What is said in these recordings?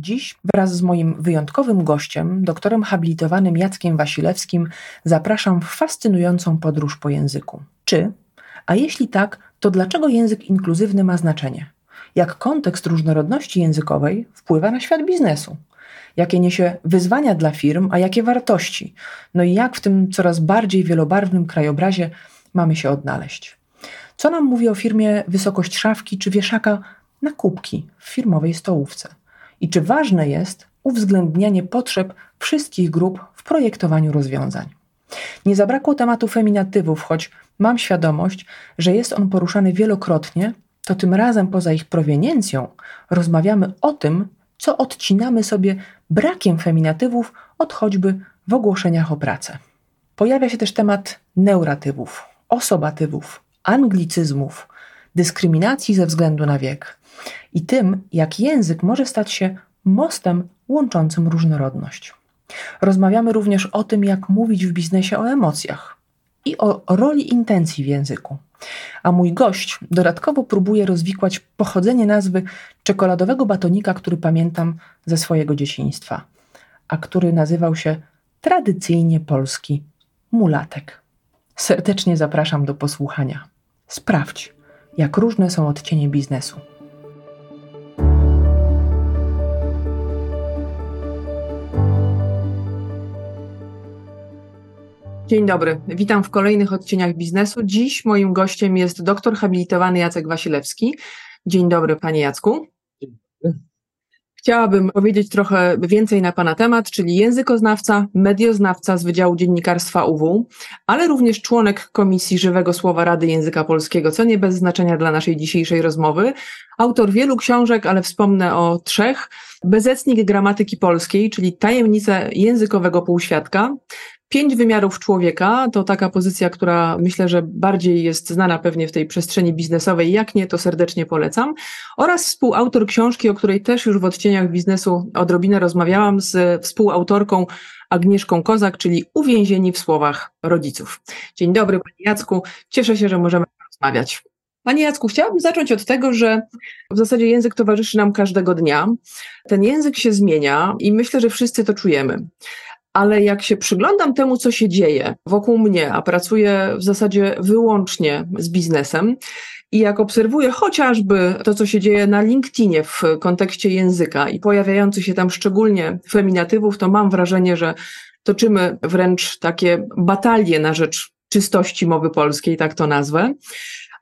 Dziś wraz z moim wyjątkowym gościem, doktorem habilitowanym Jackiem Wasilewskim, zapraszam w fascynującą podróż po języku. Czy, a jeśli tak, to dlaczego język inkluzywny ma znaczenie? Jak kontekst różnorodności językowej wpływa na świat biznesu? Jakie niesie wyzwania dla firm, a jakie wartości? No i jak w tym coraz bardziej wielobarwnym krajobrazie mamy się odnaleźć? Co nam mówi o firmie wysokość szafki czy wieszaka na kubki w firmowej stołówce? I czy ważne jest uwzględnianie potrzeb wszystkich grup w projektowaniu rozwiązań. Nie zabrakło tematu feminatywów, choć mam świadomość, że jest on poruszany wielokrotnie, to tym razem poza ich proweniencją rozmawiamy o tym, co odcinamy sobie brakiem feminatywów od choćby w ogłoszeniach o pracę. Pojawia się też temat neuratywów, osobatywów, anglicyzmów, dyskryminacji ze względu na wiek i tym, jak język może stać się mostem łączącym różnorodność. Rozmawiamy również o tym, jak mówić w biznesie o emocjach i o roli intencji w języku. A mój gość dodatkowo próbuje rozwikłać pochodzenie nazwy czekoladowego batonika, który pamiętam ze swojego dzieciństwa, a który nazywał się tradycyjnie polski mulatek. Serdecznie zapraszam do posłuchania. Sprawdź, jak różne są odcienie biznesu. Dzień dobry, witam w kolejnych odcieniach biznesu. Dziś moim gościem jest doktor habilitowany Jacek Wasilewski. Dzień dobry, panie Jacku. Dzień dobry. Chciałabym powiedzieć trochę więcej na Pana temat, czyli językoznawca, medioznawca z Wydziału Dziennikarstwa UW, ale również członek Komisji Żywego Słowa Rady Języka Polskiego, co nie bez znaczenia dla naszej dzisiejszej rozmowy. Autor wielu książek, ale wspomnę o trzech. Bezecnik gramatyki polskiej, czyli tajemnice językowego półświadka, Pięć wymiarów człowieka to taka pozycja, która myślę, że bardziej jest znana pewnie w tej przestrzeni biznesowej. Jak nie, to serdecznie polecam. Oraz współautor książki, o której też już w odcieniach biznesu odrobinę rozmawiałam z współautorką Agnieszką Kozak, czyli Uwięzieni w słowach rodziców. Dzień dobry, Panie Jacku. Cieszę się, że możemy rozmawiać. Panie Jacku, chciałabym zacząć od tego, że w zasadzie język towarzyszy nam każdego dnia. Ten język się zmienia i myślę, że wszyscy to czujemy ale jak się przyglądam temu, co się dzieje wokół mnie, a pracuję w zasadzie wyłącznie z biznesem, i jak obserwuję chociażby to, co się dzieje na LinkedInie w kontekście języka i pojawiających się tam szczególnie feminatywów, to mam wrażenie, że toczymy wręcz takie batalie na rzecz czystości mowy polskiej, tak to nazwę.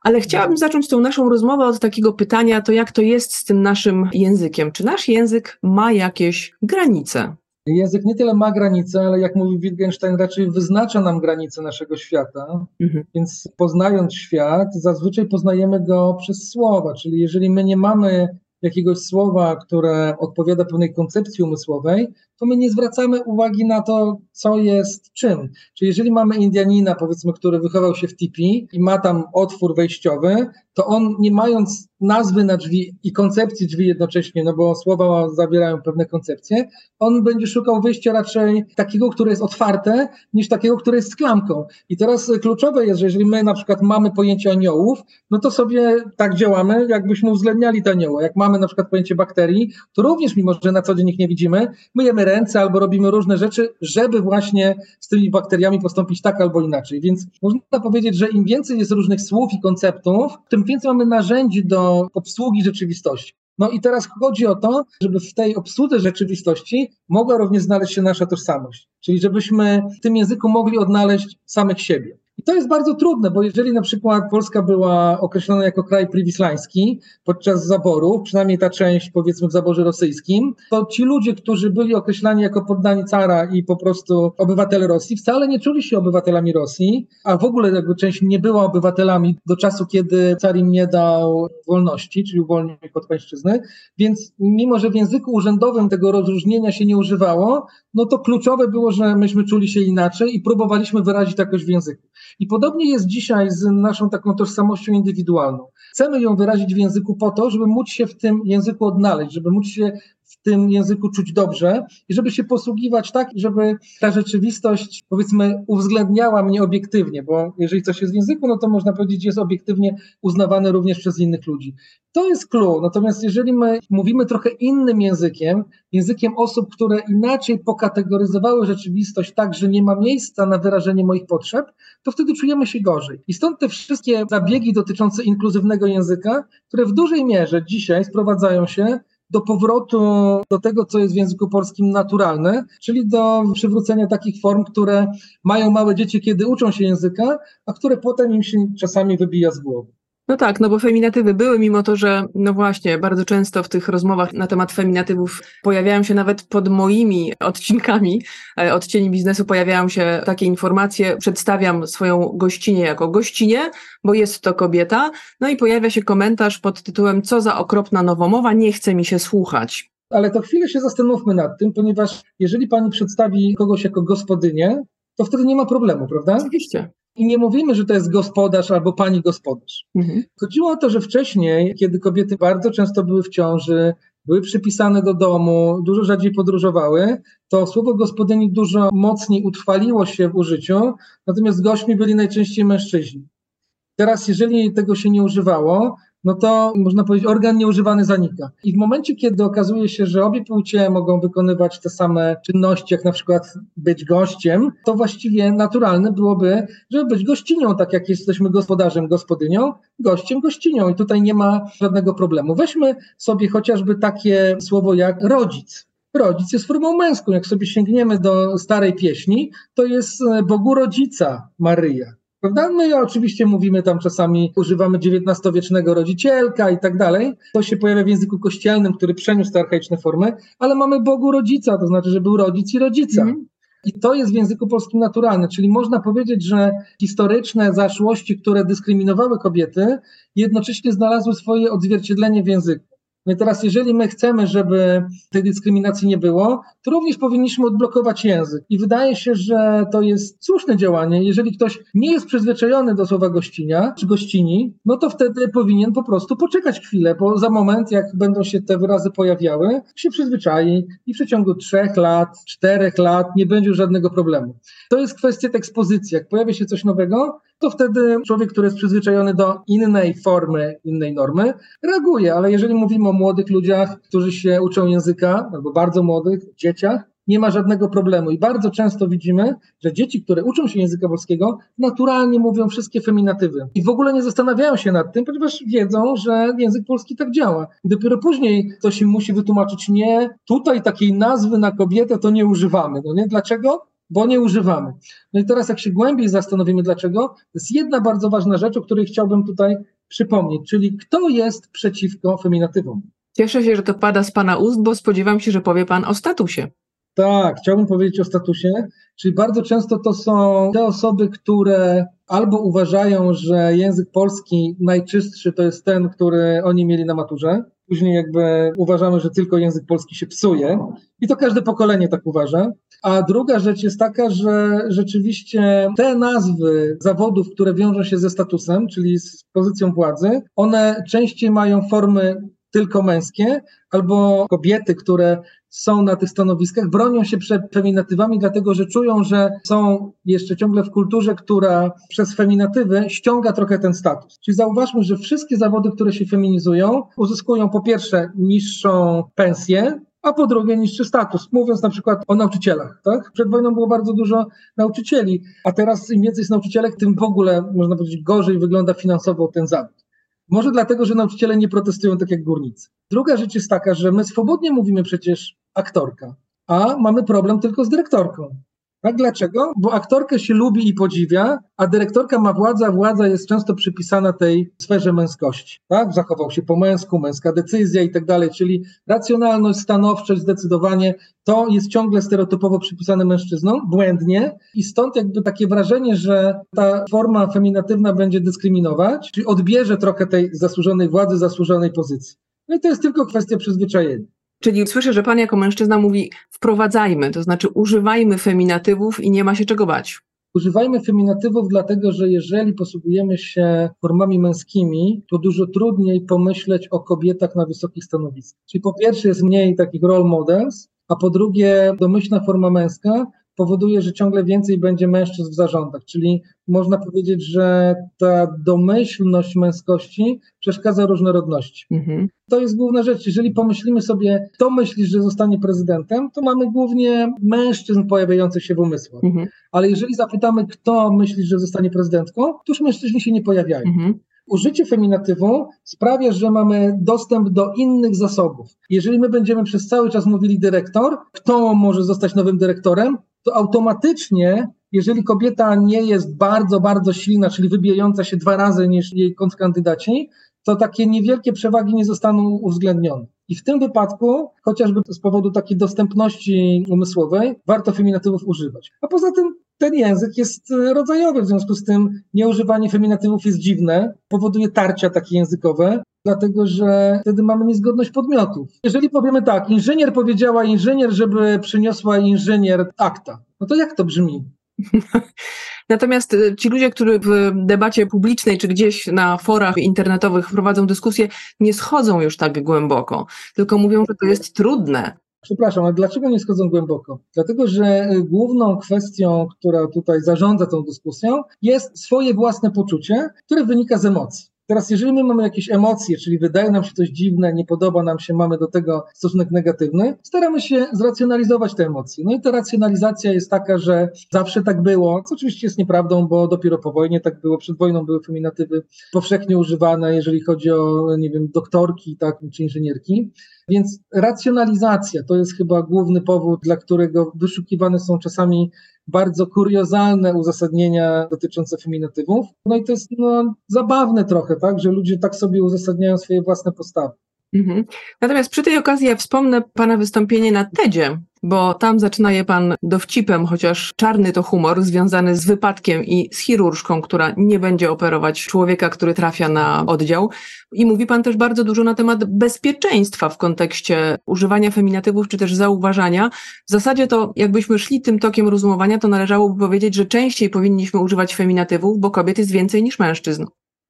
Ale chciałabym zacząć tą naszą rozmowę od takiego pytania, to jak to jest z tym naszym językiem? Czy nasz język ma jakieś granice? Język nie tyle ma granice, ale jak mówi Wittgenstein, raczej wyznacza nam granice naszego świata. Mhm. Więc poznając świat, zazwyczaj poznajemy go przez słowa. Czyli jeżeli my nie mamy jakiegoś słowa, które odpowiada pewnej koncepcji umysłowej, to my nie zwracamy uwagi na to, co jest czym. Czyli jeżeli mamy Indianina, powiedzmy, który wychował się w tipi i ma tam otwór wejściowy, to on nie mając nazwy na drzwi i koncepcji drzwi jednocześnie, no bo słowa zawierają pewne koncepcje, on będzie szukał wyjścia raczej takiego, które jest otwarte, niż takiego, które jest z klamką. I teraz kluczowe jest, że jeżeli my na przykład mamy pojęcie aniołów, no to sobie tak działamy, jakbyśmy uwzględniali te anioły. Jak mamy na przykład pojęcie bakterii, to również, mimo że na co dzień ich nie widzimy, myjemy ręce albo robimy różne rzeczy, żeby właśnie z tymi bakteriami postąpić tak albo inaczej. Więc można powiedzieć, że im więcej jest różnych słów i konceptów, tym więcej mamy narzędzi do obsługi rzeczywistości. No i teraz chodzi o to, żeby w tej obsłudze rzeczywistości mogła również znaleźć się nasza tożsamość, czyli żebyśmy w tym języku mogli odnaleźć samych siebie. To jest bardzo trudne, bo jeżeli na przykład Polska była określona jako kraj priwislański podczas zaborów, przynajmniej ta część powiedzmy w zaborze rosyjskim, to ci ludzie, którzy byli określani jako poddani cara i po prostu obywatele Rosji, wcale nie czuli się obywatelami Rosji, a w ogóle jakby część nie była obywatelami do czasu, kiedy car im nie dał wolności, czyli uwolnił ich od pańszczyzny. Więc mimo, że w języku urzędowym tego rozróżnienia się nie używało, no to kluczowe było, że myśmy czuli się inaczej i próbowaliśmy wyrazić to jakoś w języku. I podobnie jest dzisiaj z naszą taką tożsamością indywidualną. Chcemy ją wyrazić w języku po to, żeby móc się w tym języku odnaleźć, żeby móc się tym języku czuć dobrze i żeby się posługiwać tak, żeby ta rzeczywistość, powiedzmy, uwzględniała mnie obiektywnie, bo jeżeli coś jest w języku, no to można powiedzieć, jest obiektywnie uznawane również przez innych ludzi. To jest clue. Natomiast jeżeli my mówimy trochę innym językiem, językiem osób, które inaczej pokategoryzowały rzeczywistość tak, że nie ma miejsca na wyrażenie moich potrzeb, to wtedy czujemy się gorzej. I stąd te wszystkie zabiegi dotyczące inkluzywnego języka, które w dużej mierze dzisiaj sprowadzają się do powrotu do tego, co jest w języku polskim naturalne, czyli do przywrócenia takich form, które mają małe dzieci, kiedy uczą się języka, a które potem im się czasami wybija z głowy. No tak, no bo feminatywy były, mimo to, że no właśnie, bardzo często w tych rozmowach na temat feminatywów pojawiają się nawet pod moimi odcinkami e, odcieni biznesu pojawiają się takie informacje, przedstawiam swoją gościnię jako gościnię, bo jest to kobieta, no i pojawia się komentarz pod tytułem co za okropna nowomowa, nie chce mi się słuchać. Ale to chwilę się zastanówmy nad tym, ponieważ jeżeli pani przedstawi kogoś jako gospodynię, to wtedy nie ma problemu, prawda? Oczywiście. I nie mówimy, że to jest gospodarz albo pani gospodarz. Mhm. Chodziło o to, że wcześniej, kiedy kobiety bardzo często były w ciąży, były przypisane do domu, dużo rzadziej podróżowały, to słowo gospodyni dużo mocniej utrwaliło się w użyciu, natomiast gośćmi byli najczęściej mężczyźni. Teraz, jeżeli tego się nie używało, no to można powiedzieć, organ nieużywany zanika. I w momencie, kiedy okazuje się, że obie płcie mogą wykonywać te same czynności, jak na przykład być gościem, to właściwie naturalne byłoby, żeby być gościnią, tak jak jesteśmy gospodarzem, gospodynią, gościem, gościnią. I tutaj nie ma żadnego problemu. Weźmy sobie chociażby takie słowo jak rodzic. Rodzic jest formą męską. Jak sobie sięgniemy do starej pieśni, to jest Bogu rodzica Maryja. Prawda? My no oczywiście mówimy tam czasami, używamy XIX-wiecznego rodzicielka i tak dalej. To się pojawia w języku kościelnym, który przeniósł te archaiczne formy, ale mamy Bogu rodzica, to znaczy, że był rodzic i rodzica. Mm. I to jest w języku polskim naturalne, czyli można powiedzieć, że historyczne zaszłości, które dyskryminowały kobiety, jednocześnie znalazły swoje odzwierciedlenie w języku. No i teraz, jeżeli my chcemy, żeby tej dyskryminacji nie było, to również powinniśmy odblokować język. I wydaje się, że to jest słuszne działanie. Jeżeli ktoś nie jest przyzwyczajony do słowa gościnia czy gościni, no to wtedy powinien po prostu poczekać chwilę, bo za moment, jak będą się te wyrazy pojawiały, się przyzwyczai i w przeciągu trzech lat, czterech lat nie będzie już żadnego problemu. To jest kwestia ekspozycji. Jak pojawia się coś nowego, to wtedy człowiek, który jest przyzwyczajony do innej formy, innej normy, reaguje. Ale jeżeli mówimy o młodych ludziach, którzy się uczą języka, albo bardzo młodych, dzieciach, nie ma żadnego problemu. I bardzo często widzimy, że dzieci, które uczą się języka polskiego, naturalnie mówią wszystkie feminatywy. I w ogóle nie zastanawiają się nad tym, ponieważ wiedzą, że język polski tak działa. I dopiero później ktoś im musi wytłumaczyć, nie, tutaj takiej nazwy na kobietę to nie używamy. No nie? Dlaczego? Bo nie używamy. No i teraz, jak się głębiej zastanowimy, dlaczego, to jest jedna bardzo ważna rzecz, o której chciałbym tutaj przypomnieć, czyli kto jest przeciwko feminatywom. Cieszę się, że to pada z Pana ust, bo spodziewam się, że powie Pan o statusie. Tak, chciałbym powiedzieć o statusie, czyli bardzo często to są te osoby, które albo uważają, że język polski najczystszy to jest ten, który oni mieli na maturze, później jakby uważamy, że tylko język polski się psuje i to każde pokolenie tak uważa. A druga rzecz jest taka, że rzeczywiście te nazwy zawodów, które wiążą się ze statusem, czyli z pozycją władzy, one częściej mają formy tylko męskie, albo kobiety, które są na tych stanowiskach, bronią się przed feminatywami, dlatego że czują, że są jeszcze ciągle w kulturze, która przez feminatywy ściąga trochę ten status. Czyli zauważmy, że wszystkie zawody, które się feminizują, uzyskują po pierwsze niższą pensję, a po drugie niższy status. Mówiąc na przykład o nauczycielach. Tak? Przed wojną było bardzo dużo nauczycieli, a teraz im więcej jest nauczycielek, tym w ogóle, można powiedzieć, gorzej wygląda finansowo ten zawód. Może dlatego, że nauczyciele nie protestują tak jak górnicy. Druga rzecz jest taka, że my swobodnie mówimy przecież aktorka, a mamy problem tylko z dyrektorką. Tak, dlaczego? Bo aktorkę się lubi i podziwia, a dyrektorka ma władzę, a władza jest często przypisana tej sferze męskości. Tak? Zachował się po męsku, męska decyzja i tak dalej, czyli racjonalność, stanowczość, zdecydowanie to jest ciągle stereotypowo przypisane mężczyznom, błędnie i stąd jakby takie wrażenie, że ta forma feminatywna będzie dyskryminować, czyli odbierze trochę tej zasłużonej władzy, zasłużonej pozycji. No i to jest tylko kwestia przyzwyczajenia. Czyli słyszę, że pan jako mężczyzna mówi wprowadzajmy, to znaczy używajmy feminatywów i nie ma się czego bać. Używajmy feminatywów, dlatego że jeżeli posługujemy się formami męskimi, to dużo trudniej pomyśleć o kobietach na wysokich stanowiskach. Czyli po pierwsze jest mniej takich role models, a po drugie domyślna forma męska powoduje, że ciągle więcej będzie mężczyzn w zarządach, czyli można powiedzieć, że ta domyślność męskości przeszkadza różnorodności. Mhm. To jest główna rzecz. Jeżeli pomyślimy sobie, kto myśli, że zostanie prezydentem, to mamy głównie mężczyzn pojawiających się w umysłach. Mhm. Ale jeżeli zapytamy, kto myśli, że zostanie prezydentką, to już mężczyźni się nie pojawiają. Mhm. Użycie feminatywu sprawia, że mamy dostęp do innych zasobów. Jeżeli my będziemy przez cały czas mówili dyrektor, kto może zostać nowym dyrektorem, to automatycznie, jeżeli kobieta nie jest bardzo, bardzo silna, czyli wybijająca się dwa razy niż jej kontrkandydaci, to takie niewielkie przewagi nie zostaną uwzględnione. I w tym wypadku, chociażby z powodu takiej dostępności umysłowej, warto feminatywów używać. A poza tym ten język jest rodzajowy, w związku z tym nieużywanie feminatywów jest dziwne, powoduje tarcia takie językowe, dlatego że wtedy mamy niezgodność podmiotów. Jeżeli powiemy tak, inżynier powiedziała inżynier, żeby przyniosła inżynier akta, no to jak to brzmi? Natomiast y, ci ludzie, którzy w debacie publicznej czy gdzieś na forach internetowych prowadzą dyskusje, nie schodzą już tak głęboko, tylko mówią, że to jest trudne. Przepraszam, ale dlaczego nie schodzą głęboko? Dlatego, że y, główną kwestią, która tutaj zarządza tą dyskusją, jest swoje własne poczucie, które wynika z emocji. Teraz, jeżeli my mamy jakieś emocje, czyli wydaje nam się coś dziwne, nie podoba nam się, mamy do tego stosunek negatywny, staramy się zracjonalizować te emocje. No i ta racjonalizacja jest taka, że zawsze tak było, co oczywiście jest nieprawdą, bo dopiero po wojnie tak było, przed wojną były feminatywy powszechnie używane, jeżeli chodzi o, nie wiem, doktorki, tak, czy inżynierki. Więc racjonalizacja to jest chyba główny powód, dla którego wyszukiwane są czasami bardzo kuriozalne uzasadnienia dotyczące feminatywów. No i to jest no, zabawne trochę, tak, że ludzie tak sobie uzasadniają swoje własne postawy. Mhm. Natomiast przy tej okazji ja wspomnę Pana wystąpienie na TEDzie, bo tam zaczyna je Pan dowcipem, chociaż czarny to humor związany z wypadkiem i z chirurżką, która nie będzie operować człowieka, który trafia na oddział. I mówi Pan też bardzo dużo na temat bezpieczeństwa w kontekście używania feminatywów, czy też zauważania. W zasadzie to, jakbyśmy szli tym tokiem rozumowania, to należałoby powiedzieć, że częściej powinniśmy używać feminatywów, bo kobiet jest więcej niż mężczyzn.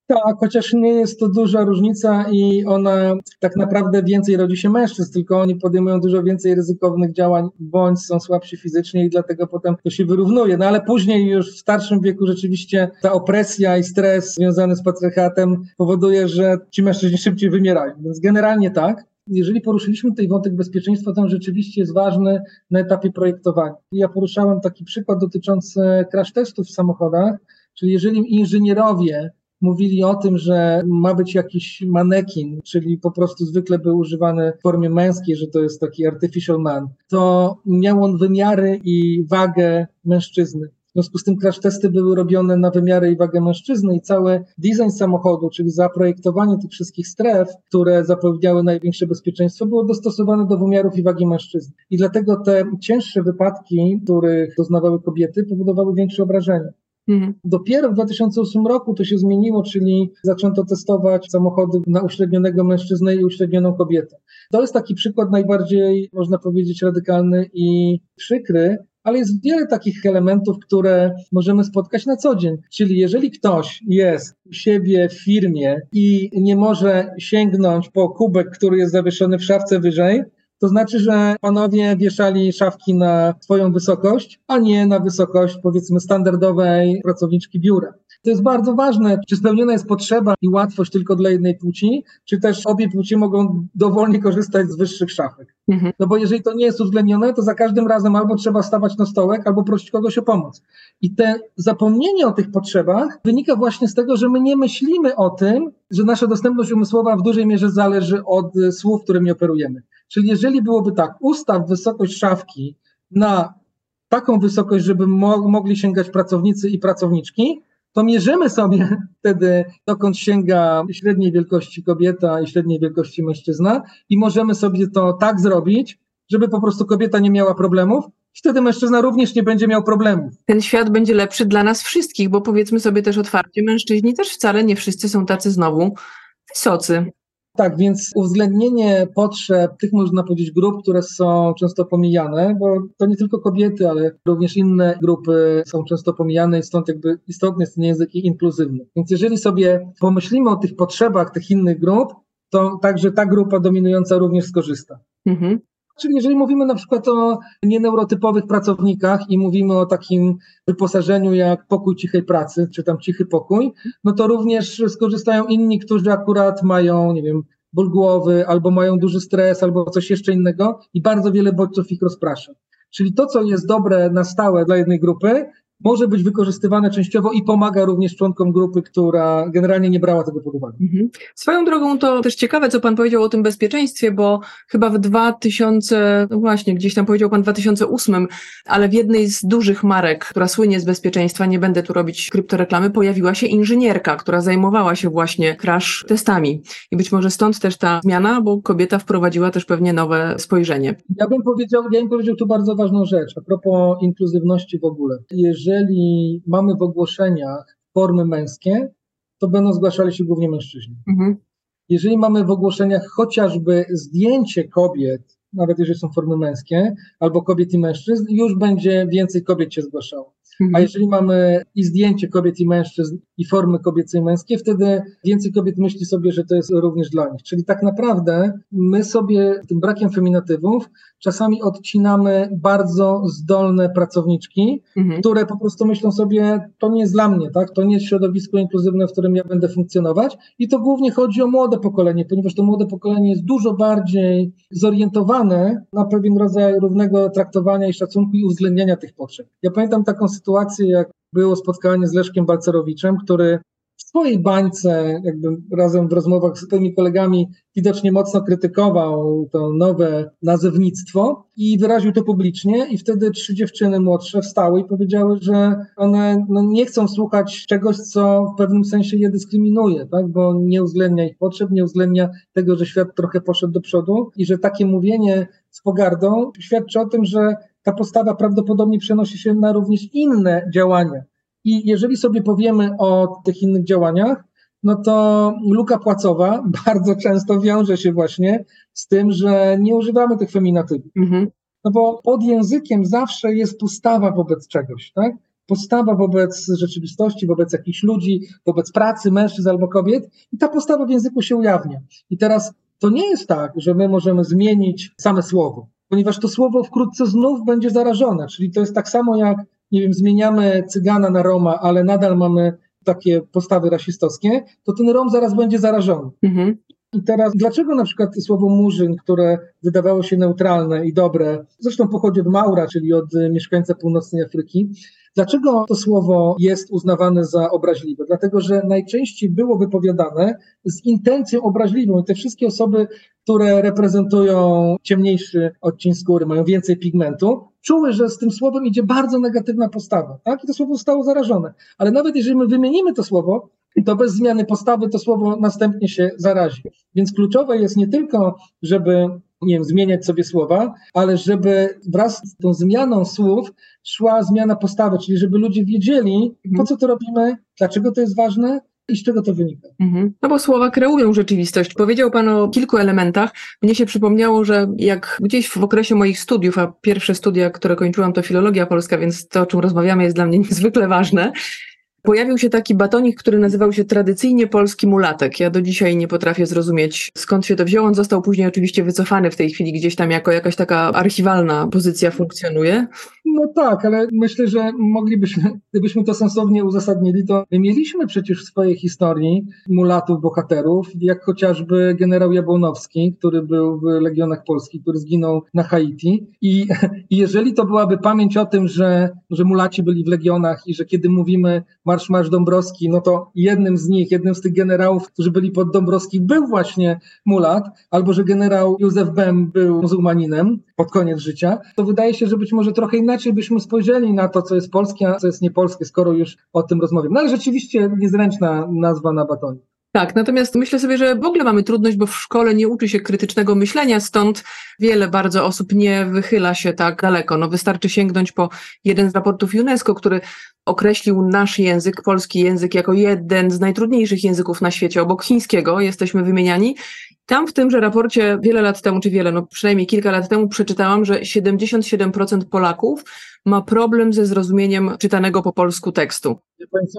Tak, chociaż nie jest to duża różnica i ona tak naprawdę więcej rodzi się mężczyzn, tylko oni podejmują dużo więcej ryzykownych działań, bądź są słabsi fizycznie i dlatego potem to się wyrównuje. No ale później już w starszym wieku rzeczywiście ta opresja i stres związany z patriarchatem powoduje, że ci mężczyźni szybciej wymierają. Więc generalnie tak. Jeżeli poruszyliśmy tutaj wątek bezpieczeństwa, to on rzeczywiście jest ważny na etapie projektowania. Ja poruszałem taki przykład dotyczący crash testów w samochodach, czyli jeżeli inżynierowie mówili o tym, że ma być jakiś manekin, czyli po prostu zwykle był używany w formie męskiej, że to jest taki artificial man, to miał on wymiary i wagę mężczyzny. W związku z tym crash testy były robione na wymiary i wagę mężczyzny i cały design samochodu, czyli zaprojektowanie tych wszystkich stref, które zapewniały największe bezpieczeństwo, było dostosowane do wymiarów i wagi mężczyzny. I dlatego te cięższe wypadki, których doznawały kobiety, powodowały większe obrażenia. Mhm. Dopiero w 2008 roku to się zmieniło, czyli zaczęto testować samochody na uśrednionego mężczyznę i uśrednioną kobietę. To jest taki przykład najbardziej, można powiedzieć, radykalny i przykry, ale jest wiele takich elementów, które możemy spotkać na co dzień. Czyli jeżeli ktoś jest u siebie w firmie i nie może sięgnąć po kubek, który jest zawieszony w szafce wyżej, to znaczy, że panowie wieszali szafki na swoją wysokość, a nie na wysokość powiedzmy standardowej pracowniczki biura. To jest bardzo ważne, czy spełniona jest potrzeba i łatwość tylko dla jednej płci, czy też obie płci mogą dowolnie korzystać z wyższych szafek. Mhm. No bo jeżeli to nie jest uwzględnione, to za każdym razem albo trzeba stawać na stołek, albo prosić kogoś o pomoc. I te zapomnienie o tych potrzebach wynika właśnie z tego, że my nie myślimy o tym, że nasza dostępność umysłowa w dużej mierze zależy od słów, którymi operujemy. Czyli jeżeli byłoby tak, ustaw wysokość szafki na taką wysokość, żeby mo mogli sięgać pracownicy i pracowniczki, to mierzymy sobie wtedy, dokąd sięga średniej wielkości kobieta i średniej wielkości mężczyzna i możemy sobie to tak zrobić, żeby po prostu kobieta nie miała problemów, wtedy mężczyzna również nie będzie miał problemów. Ten świat będzie lepszy dla nas wszystkich, bo powiedzmy sobie też otwarcie, mężczyźni też wcale nie wszyscy są tacy znowu wysocy. Tak, więc uwzględnienie potrzeb tych, można powiedzieć, grup, które są często pomijane, bo to nie tylko kobiety, ale również inne grupy są często pomijane i stąd jakby istotny jest ten język inkluzywny. Więc jeżeli sobie pomyślimy o tych potrzebach tych innych grup, to także ta grupa dominująca również skorzysta. Mhm. Czyli jeżeli mówimy na przykład o nieneurotypowych pracownikach i mówimy o takim wyposażeniu jak pokój cichej pracy, czy tam cichy pokój, no to również skorzystają inni, którzy akurat mają, nie wiem, ból głowy, albo mają duży stres, albo coś jeszcze innego i bardzo wiele bodźców ich rozprasza. Czyli to, co jest dobre na stałe dla jednej grupy, może być wykorzystywane częściowo i pomaga również członkom grupy, która generalnie nie brała tego pod uwagę. Mhm. Swoją drogą to też ciekawe, co Pan powiedział o tym bezpieczeństwie, bo chyba w 2000, no właśnie, gdzieś tam powiedział Pan 2008, ale w jednej z dużych marek, która słynie z bezpieczeństwa, nie będę tu robić kryptoreklamy, pojawiła się inżynierka, która zajmowała się właśnie crash testami. I być może stąd też ta zmiana, bo kobieta wprowadziła też pewnie nowe spojrzenie. Ja bym powiedział, ja bym powiedział tu bardzo ważną rzecz, a propos inkluzywności w ogóle. Jeżeli jeżeli mamy w ogłoszeniach formy męskie, to będą zgłaszali się głównie mężczyźni. Mhm. Jeżeli mamy w ogłoszeniach chociażby zdjęcie kobiet, nawet jeżeli są formy męskie, albo kobiet i mężczyzn, już będzie więcej kobiet się zgłaszało. Mhm. A jeżeli mamy i zdjęcie kobiet i mężczyzn, i formy kobiece i męskie, wtedy więcej kobiet myśli sobie, że to jest również dla nich. Czyli tak naprawdę my sobie tym brakiem feminatywów czasami odcinamy bardzo zdolne pracowniczki, mhm. które po prostu myślą sobie, to nie jest dla mnie, tak? To nie jest środowisko inkluzywne, w którym ja będę funkcjonować. I to głównie chodzi o młode pokolenie, ponieważ to młode pokolenie jest dużo bardziej zorientowane na pewien rodzaj równego traktowania i szacunku i uwzględniania tych potrzeb. Ja pamiętam taką sytuację, jak było spotkanie z Leszkiem Balcerowiczem, który swojej bańce, jakby razem w rozmowach z swoimi kolegami, widocznie mocno krytykował to nowe nazewnictwo i wyraził to publicznie. I wtedy trzy dziewczyny młodsze wstały i powiedziały, że one no, nie chcą słuchać czegoś, co w pewnym sensie je dyskryminuje, tak? bo nie uwzględnia ich potrzeb, nie uwzględnia tego, że świat trochę poszedł do przodu i że takie mówienie z pogardą świadczy o tym, że ta postawa prawdopodobnie przenosi się na również inne działania. I jeżeli sobie powiemy o tych innych działaniach, no to luka płacowa bardzo często wiąże się właśnie z tym, że nie używamy tych feminatywów. Mhm. No bo pod językiem zawsze jest postawa wobec czegoś, tak? Postawa wobec rzeczywistości, wobec jakichś ludzi, wobec pracy mężczyzn albo kobiet i ta postawa w języku się ujawnia. I teraz to nie jest tak, że my możemy zmienić same słowo ponieważ to słowo wkrótce znów będzie zarażone. Czyli to jest tak samo jak, nie wiem, zmieniamy cygana na Roma, ale nadal mamy takie postawy rasistowskie, to ten Rom zaraz będzie zarażony. Mhm. I teraz, dlaczego na przykład słowo murzyn, które wydawało się neutralne i dobre, zresztą pochodzi od Maura, czyli od mieszkańca północnej Afryki, Dlaczego to słowo jest uznawane za obraźliwe? Dlatego, że najczęściej było wypowiadane z intencją obraźliwą i te wszystkie osoby, które reprezentują ciemniejszy odcień skóry, mają więcej pigmentu, czuły, że z tym słowem idzie bardzo negatywna postawa, tak? I to słowo zostało zarażone. Ale nawet jeżeli my wymienimy to słowo, to bez zmiany postawy to słowo następnie się zarazi. Więc kluczowe jest nie tylko, żeby nie wiem, zmieniać sobie słowa, ale żeby wraz z tą zmianą słów szła zmiana postawy, czyli żeby ludzie wiedzieli, po mhm. co to robimy, dlaczego to jest ważne i z czego to wynika. Mhm. No bo słowa kreują rzeczywistość. Powiedział Pan o kilku elementach. Mnie się przypomniało, że jak gdzieś w okresie moich studiów, a pierwsze studia, które kończyłam, to filologia polska, więc to, o czym rozmawiamy, jest dla mnie niezwykle ważne pojawił się taki batonik, który nazywał się tradycyjnie polski mulatek. Ja do dzisiaj nie potrafię zrozumieć, skąd się to wziął. On został później oczywiście wycofany w tej chwili gdzieś tam jako jakaś taka archiwalna pozycja funkcjonuje. No tak, ale myślę, że moglibyśmy, gdybyśmy to sensownie uzasadnili, to my mieliśmy przecież w swojej historii mulatów, bohaterów, jak chociażby generał Jabłonowski, który był w Legionach Polskich, który zginął na Haiti. I, i jeżeli to byłaby pamięć o tym, że, że mulaci byli w Legionach i że kiedy mówimy Marsz Marsz Dąbrowski, no to jednym z nich, jednym z tych generałów, którzy byli pod Dąbrowski był właśnie mulat, albo że generał Józef Bem był muzułmaninem pod koniec życia, to wydaje się, że być może trochę inaczej byśmy spojrzeli na to, co jest polskie, a co jest niepolskie, skoro już o tym rozmawiamy. No ale rzeczywiście niezręczna nazwa na batonie. Tak, natomiast myślę sobie, że w ogóle mamy trudność, bo w szkole nie uczy się krytycznego myślenia, stąd wiele bardzo osób nie wychyla się tak daleko. No wystarczy sięgnąć po jeden z raportów UNESCO, który określił nasz język, polski język, jako jeden z najtrudniejszych języków na świecie, obok chińskiego, jesteśmy wymieniani. Tam w tymże raporcie wiele lat temu, czy wiele, no przynajmniej kilka lat temu przeczytałam, że 77% Polaków ma problem ze zrozumieniem czytanego po polsku tekstu.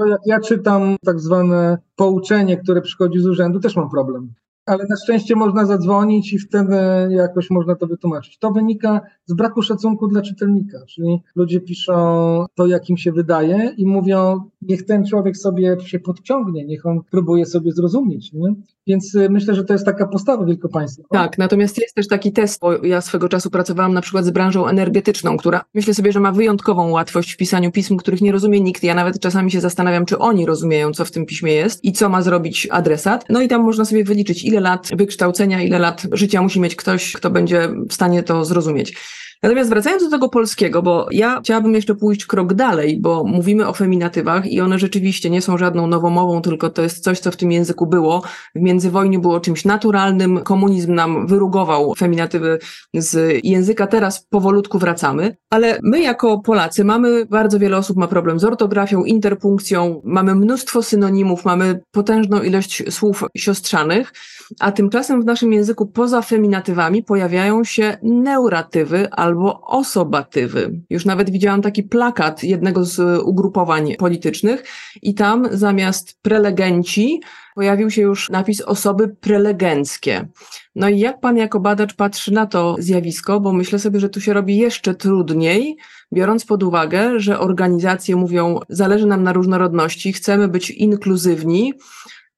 Jak ja czytam tak zwane pouczenie, które przychodzi z urzędu, też mam problem ale na szczęście można zadzwonić i wtedy jakoś można to wytłumaczyć. To wynika z braku szacunku dla czytelnika, czyli ludzie piszą to, jak im się wydaje i mówią, niech ten człowiek sobie się podciągnie, niech on próbuje sobie zrozumieć. Nie? Więc y, myślę, że to jest taka postawa wielkopaństwa. Tak, natomiast jest też taki test, bo ja swego czasu pracowałam na przykład z branżą energetyczną, która myślę sobie, że ma wyjątkową łatwość w pisaniu pism, których nie rozumie nikt. Ja nawet czasami się zastanawiam, czy oni rozumieją, co w tym piśmie jest i co ma zrobić adresat. No i tam można sobie wyliczyć, ile lat wykształcenia, ile lat życia musi mieć ktoś, kto będzie w stanie to zrozumieć. Natomiast wracając do tego polskiego, bo ja chciałabym jeszcze pójść krok dalej, bo mówimy o feminatywach i one rzeczywiście nie są żadną nowomową, tylko to jest coś, co w tym języku było. W międzywojniu było czymś naturalnym, komunizm nam wyrugował feminatywy z języka, teraz powolutku wracamy, ale my jako Polacy mamy, bardzo wiele osób ma problem z ortografią, interpunkcją, mamy mnóstwo synonimów, mamy potężną ilość słów siostrzanych, a tymczasem w naszym języku poza feminatywami pojawiają się neuratywy albo osobatywy. Już nawet widziałam taki plakat jednego z ugrupowań politycznych i tam zamiast prelegenci pojawił się już napis osoby prelegenckie. No i jak pan jako badacz patrzy na to zjawisko, bo myślę sobie, że tu się robi jeszcze trudniej, biorąc pod uwagę, że organizacje mówią, zależy nam na różnorodności, chcemy być inkluzywni,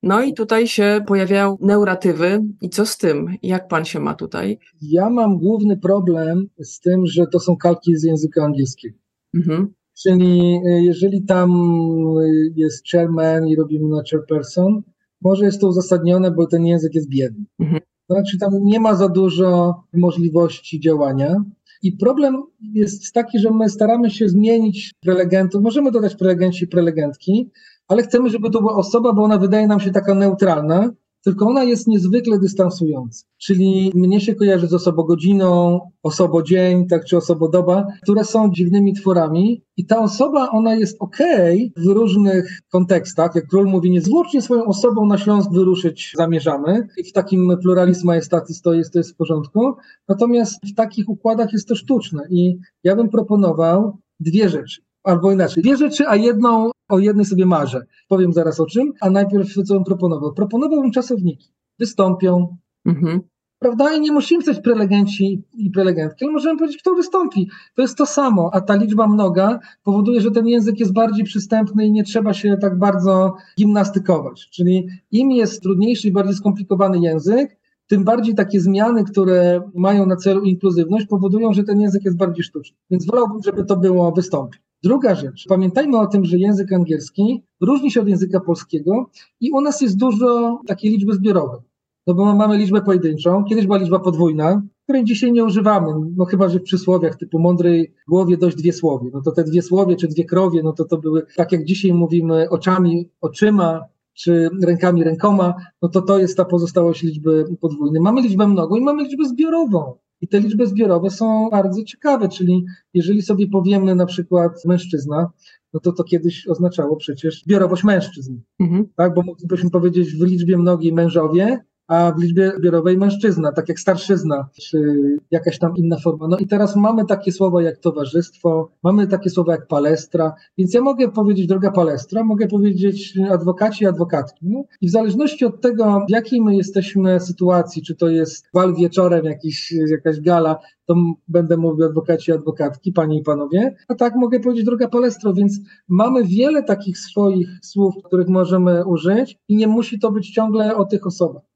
no i tutaj się pojawiają neuratywy. I co z tym? Jak pan się ma tutaj? Ja mam główny problem z tym, że to są kalki z języka angielskiego. Mhm. Czyli e, jeżeli tam e, jest chairman i robimy na chairperson, może jest to uzasadnione, bo ten język jest biedny. Mhm. Znaczy tam nie ma za dużo możliwości działania. I problem jest taki, że my staramy się zmienić prelegentów. Możemy dodać prelegenci i prelegentki, ale chcemy, żeby to była osoba, bo ona wydaje nam się taka neutralna, tylko ona jest niezwykle dystansująca. Czyli mnie się kojarzy z osobogodziną, osobodzień, tak, czy osobodoba, które są dziwnymi tworami i ta osoba, ona jest okej okay w różnych kontekstach. Jak król mówi, niezwłocznie swoją osobą na Śląsk wyruszyć zamierzamy i w takim pluralizm majestatis to jest, to jest w porządku. Natomiast w takich układach jest to sztuczne i ja bym proponował dwie rzeczy. Albo inaczej, dwie rzeczy, a jedną, o jednej sobie marzę. Powiem zaraz o czym, a najpierw co bym proponował. Proponowałbym czasowniki. Wystąpią, mhm. prawda? I nie musimy być prelegenci i prelegentki, ale możemy powiedzieć, kto wystąpi. To jest to samo, a ta liczba mnoga powoduje, że ten język jest bardziej przystępny i nie trzeba się tak bardzo gimnastykować. Czyli im jest trudniejszy i bardziej skomplikowany język, tym bardziej takie zmiany, które mają na celu inkluzywność, powodują, że ten język jest bardziej sztuczny. Więc wolałbym, żeby to było wystąpić. Druga rzecz, pamiętajmy o tym, że język angielski różni się od języka polskiego i u nas jest dużo takiej liczby zbiorowej. No bo mamy liczbę pojedynczą, kiedyś była liczba podwójna, której dzisiaj nie używamy, no chyba, że w przysłowiach typu mądrej głowie dość dwie słowie. No to te dwie słowie czy dwie krowie, no to to były, tak jak dzisiaj mówimy, oczami, oczyma, czy rękami, rękoma, no to to jest ta pozostałość liczby podwójnej. Mamy liczbę mnogą i mamy liczbę zbiorową. I te liczby zbiorowe są bardzo ciekawe, czyli jeżeli sobie powiemy na przykład mężczyzna, no to to kiedyś oznaczało przecież zbiorowość mężczyzn, mhm. tak? Bo moglibyśmy powiedzieć w liczbie mnogiej mężowie, a w liczbie zbiorowej mężczyzna, tak jak starszyzna, czy jakaś tam inna forma. No i teraz mamy takie słowa jak towarzystwo, mamy takie słowa jak palestra, więc ja mogę powiedzieć droga palestra, mogę powiedzieć adwokaci adwokatki. No? I w zależności od tego, w jakiej my jesteśmy sytuacji, czy to jest wal wieczorem, jakiś, jakaś gala, to będę mówił adwokaci adwokatki, panie i panowie, a tak mogę powiedzieć droga palestro, więc mamy wiele takich swoich słów, których możemy użyć i nie musi to być ciągle o tych osobach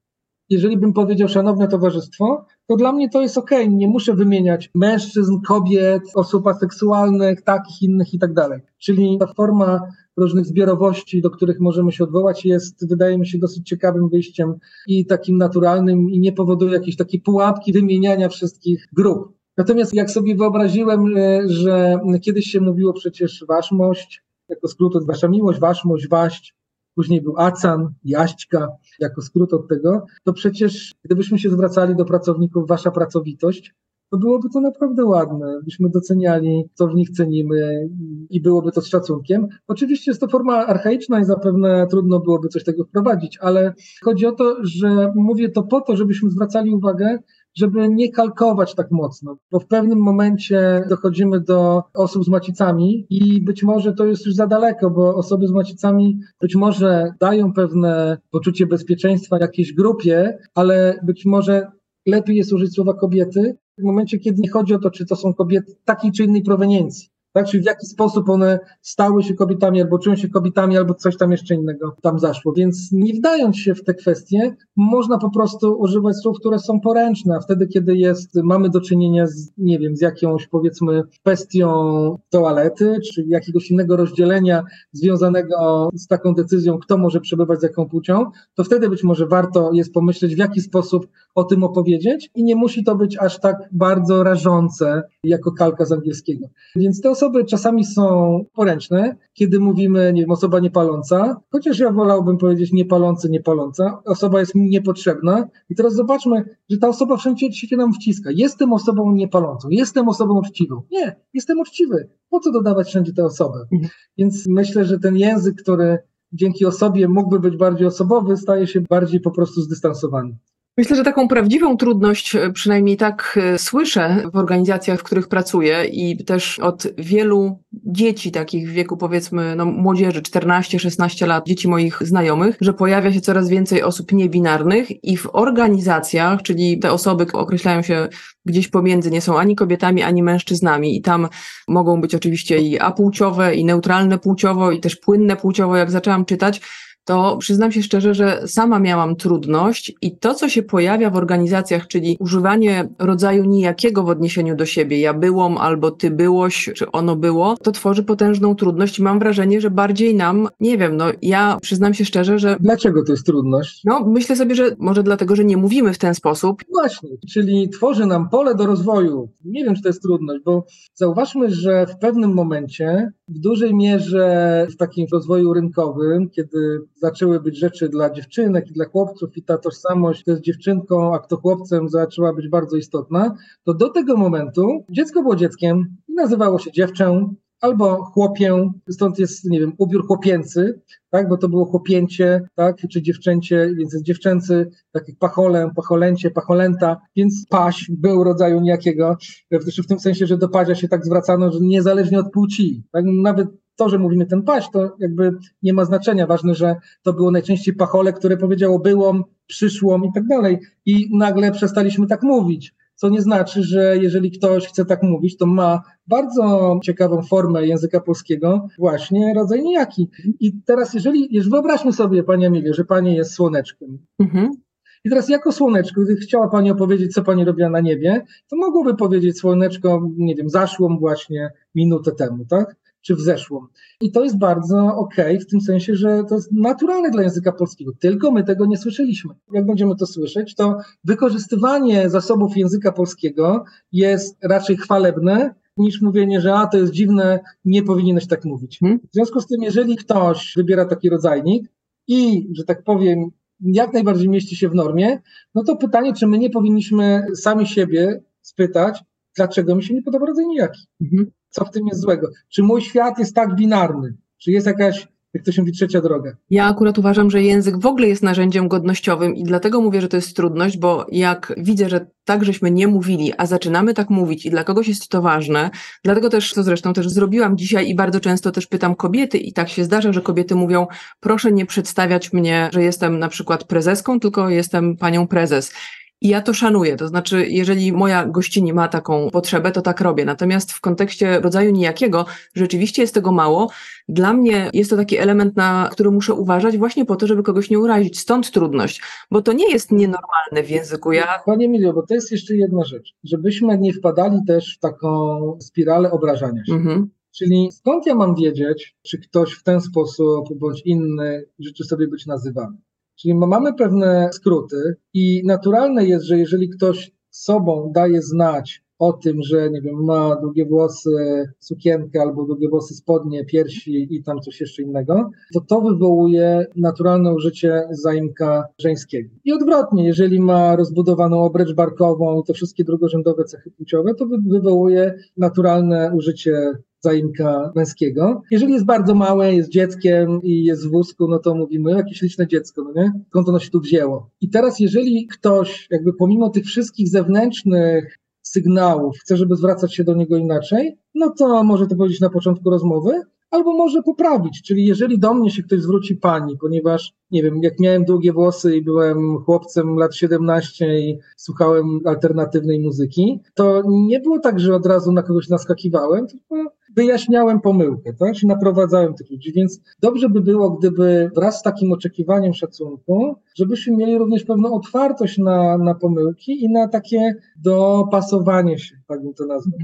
jeżeli bym powiedział szanowne towarzystwo, to dla mnie to jest ok. Nie muszę wymieniać mężczyzn, kobiet, osób aseksualnych, takich, innych i tak dalej. Czyli ta forma różnych zbiorowości, do których możemy się odwołać, jest, wydaje mi się, dosyć ciekawym wyjściem i takim naturalnym i nie powoduje jakiejś takiej pułapki wymieniania wszystkich grup. Natomiast jak sobie wyobraziłem, e, że kiedyś się mówiło przecież waszmość, jako skrót od wasza miłość, waszmość, waść, później był Acan, Jaśćka, jako skrót od tego, to przecież gdybyśmy się zwracali do pracowników, wasza pracowitość, to byłoby to naprawdę ładne, byśmy doceniali, co w nich cenimy i byłoby to z szacunkiem. Oczywiście jest to forma archaiczna i zapewne trudno byłoby coś tego wprowadzić, ale chodzi o to, że mówię to po to, żebyśmy zwracali uwagę, żeby nie kalkować tak mocno, bo w pewnym momencie dochodzimy do osób z macicami i być może to jest już za daleko, bo osoby z macicami być może dają pewne poczucie bezpieczeństwa jakiejś grupie, ale być może lepiej jest użyć słowa kobiety w momencie, kiedy nie chodzi o to, czy to są kobiety takiej czy innej proweniencji tak? Czyli w jaki sposób one stały się kobietami, albo czują się kobietami, albo coś tam jeszcze innego tam zaszło. Więc nie wdając się w te kwestie, można po prostu używać słów, które są poręczne, a wtedy, kiedy jest, mamy do czynienia z, nie wiem, z jakąś powiedzmy kwestią toalety, czy jakiegoś innego rozdzielenia związanego z taką decyzją, kto może przebywać z jaką płcią, to wtedy być może warto jest pomyśleć, w jaki sposób o tym opowiedzieć i nie musi to być aż tak bardzo rażące jako kalka z angielskiego. Więc te osoby osoby czasami są poręczne, kiedy mówimy, nie wiem, osoba niepaląca, chociaż ja wolałbym powiedzieć niepalący, niepaląca, osoba jest mi niepotrzebna i teraz zobaczmy, że ta osoba wszędzie się nam wciska. Jestem osobą niepalącą, jestem osobą uczciwą. Nie, jestem uczciwy. Po co dodawać wszędzie tę osobę? Mhm. Więc myślę, że ten język, który dzięki osobie mógłby być bardziej osobowy, staje się bardziej po prostu zdystansowany. Myślę, że taką prawdziwą trudność, e, przynajmniej tak e, słyszę w organizacjach, w których pracuję i też od wielu dzieci takich w wieku powiedzmy no, młodzieży, 14-16 lat, dzieci moich znajomych, że pojawia się coraz więcej osób niebinarnych i w organizacjach, czyli te osoby określają się gdzieś pomiędzy, nie są ani kobietami, ani mężczyznami i tam mogą być oczywiście i apłciowe, i neutralne płciowo, i też płynne płciowo, jak zaczęłam czytać, to przyznam się szczerze, że sama miałam trudność i to, co się pojawia w organizacjach, czyli używanie rodzaju nijakiego w odniesieniu do siebie, ja byłam albo ty byłoś, czy ono było, to tworzy potężną trudność i mam wrażenie, że bardziej nam, nie wiem, no ja przyznam się szczerze, że... Dlaczego to jest trudność? No myślę sobie, że może dlatego, że nie mówimy w ten sposób. Właśnie, czyli tworzy nam pole do rozwoju. Nie wiem, czy to jest trudność, bo zauważmy, że w pewnym momencie, w dużej mierze w takim rozwoju rynkowym, kiedy zaczęły być rzeczy dla dziewczynek i dla chłopców i ta tożsamość, kto jest dziewczynką, a kto chłopcem zaczęła być bardzo istotna, to do tego momentu dziecko było dzieckiem i nazywało się dziewczę, albo chłopię, stąd jest, nie wiem, ubiór chłopięcy, tak, bo to było chłopięcie, tak, czy dziewczęcie, więc jest dziewczęcy, tak jak pacholę, pacholęcie, pacholęta, więc paś był rodzaju niejakiego, w tym sensie, że do pazia się tak zwracano, że niezależnie od płci, tak, nawet to, że mówimy ten paść, to jakby nie ma znaczenia. Ważne, że to było najczęściej pachole, które powiedziało byłom, przyszłom i tak dalej. I nagle przestaliśmy tak mówić. Co nie znaczy, że jeżeli ktoś chce tak mówić, to ma bardzo ciekawą formę języka polskiego, właśnie rodzaj niejaki. I teraz, jeżeli, jeżeli wyobraźmy sobie, Pani Emilie, że Pani jest słoneczkiem. Mhm. I teraz jako słoneczko, gdy chciała Pani opowiedzieć, co Pani robiła na niebie, to mogłoby powiedzieć słoneczko, nie wiem, zaszłą właśnie minutę temu, tak? Czy w zeszłym. I to jest bardzo okej, okay, w tym sensie, że to jest naturalne dla języka polskiego, tylko my tego nie słyszeliśmy. Jak będziemy to słyszeć, to wykorzystywanie zasobów języka polskiego jest raczej chwalebne, niż mówienie, że a to jest dziwne, nie powinieneś tak mówić. Hmm? W związku z tym, jeżeli ktoś wybiera taki rodzajnik i, że tak powiem, jak najbardziej mieści się w normie, no to pytanie, czy my nie powinniśmy sami siebie spytać, dlaczego mi się nie podoba rodzaj nijaki. Mhm co w tym jest złego? Czy mój świat jest tak binarny? Czy jest jakaś, jak to się mówi, trzecia droga? Ja akurat uważam, że język w ogóle jest narzędziem godnościowym i dlatego mówię, że to jest trudność, bo jak widzę, że tak żeśmy nie mówili, a zaczynamy tak mówić i dla kogoś jest to ważne, dlatego też, co zresztą też zrobiłam dzisiaj i bardzo często też pytam kobiety i tak się zdarza, że kobiety mówią, proszę nie przedstawiać mnie, że jestem na przykład prezeską, tylko jestem panią prezes. I ja to szanuję, to znaczy, jeżeli moja gościni ma taką potrzebę, to tak robię. Natomiast w kontekście rodzaju nijakiego, rzeczywiście jest tego mało. Dla mnie jest to taki element, na który muszę uważać właśnie po to, żeby kogoś nie urazić. Stąd trudność, bo to nie jest nienormalne w języku. Ja... Panie Emilio, bo to jest jeszcze jedna rzecz, żebyśmy nie wpadali też w taką spiralę obrażania się. Mhm. Czyli skąd ja mam wiedzieć, czy ktoś w ten sposób bądź inny życzy sobie być nazywany? Czyli mamy pewne skróty i naturalne jest, że jeżeli ktoś sobą daje znać, o tym, że nie wiem, ma długie włosy, sukienkę albo długie włosy, spodnie, piersi i tam coś jeszcze innego, to to wywołuje naturalne użycie zaimka żeńskiego. I odwrotnie, jeżeli ma rozbudowaną obręcz barkową i te wszystkie drugorzędowe cechy płciowe, to wywołuje naturalne użycie zaimka męskiego. Jeżeli jest bardzo małe, jest dzieckiem i jest w wózku, no to mówimy, jakieś liczne dziecko, no nie? Skąd ono się tu wzięło? I teraz, jeżeli ktoś, jakby pomimo tych wszystkich zewnętrznych sygnałów, chce, żeby zwracać się do niego inaczej, no to może to powiedzieć na początku rozmowy, albo może poprawić. Czyli jeżeli do mnie się ktoś zwróci pani, ponieważ nie wiem, jak miałem długie włosy i byłem chłopcem lat 17 i słuchałem alternatywnej muzyki, to nie było tak, że od razu na kogoś naskakiwałem, tylko wyjaśniałem pomyłkę, tak? Czy naprowadzałem tych ludzi. Więc dobrze by było, gdyby wraz z takim oczekiwaniem szacunku, żebyśmy mieli również pewną otwartość na, na pomyłki i na takie dopasowanie się, tak bym to nazwał.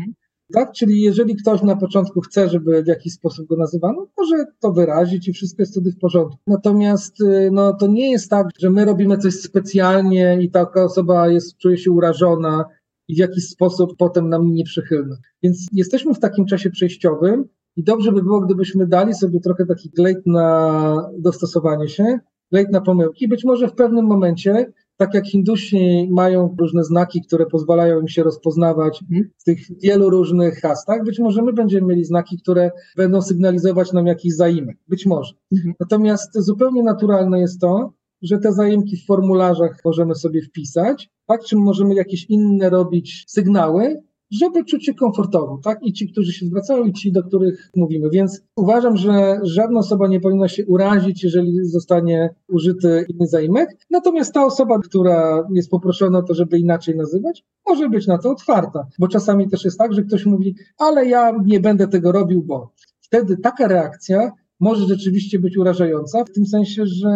Tak? Czyli jeżeli ktoś na początku chce, żeby w jakiś sposób go nazywano, może to wyrazić i wszystko jest wtedy w porządku. Natomiast y, no, to nie jest tak, że my robimy coś specjalnie i taka osoba jest, czuje się urażona i w jakiś sposób potem nam nieprzychylna. Więc jesteśmy w takim czasie przejściowym i dobrze by było, gdybyśmy dali sobie trochę taki glejt na dostosowanie się, glejt na pomyłki. Być może w pewnym momencie tak jak Hindusi mają różne znaki, które pozwalają im się rozpoznawać mhm. z tych wielu różnych hastach, być może my będziemy mieli znaki, które będą sygnalizować nam jakiś zaimek. Być może. Mhm. Natomiast zupełnie naturalne jest to, że te zaimki w formularzach możemy sobie wpisać, tak? Czy możemy jakieś inne robić sygnały, żeby czuć się komfortowo, tak? I ci, którzy się zwracają, i ci, do których mówimy. Więc uważam, że żadna osoba nie powinna się urazić, jeżeli zostanie użyty inny zaimek. Natomiast ta osoba, która jest poproszona o to, żeby inaczej nazywać, może być na to otwarta. Bo czasami też jest tak, że ktoś mówi, ale ja nie będę tego robił, bo wtedy taka reakcja może rzeczywiście być urażająca, w tym sensie, że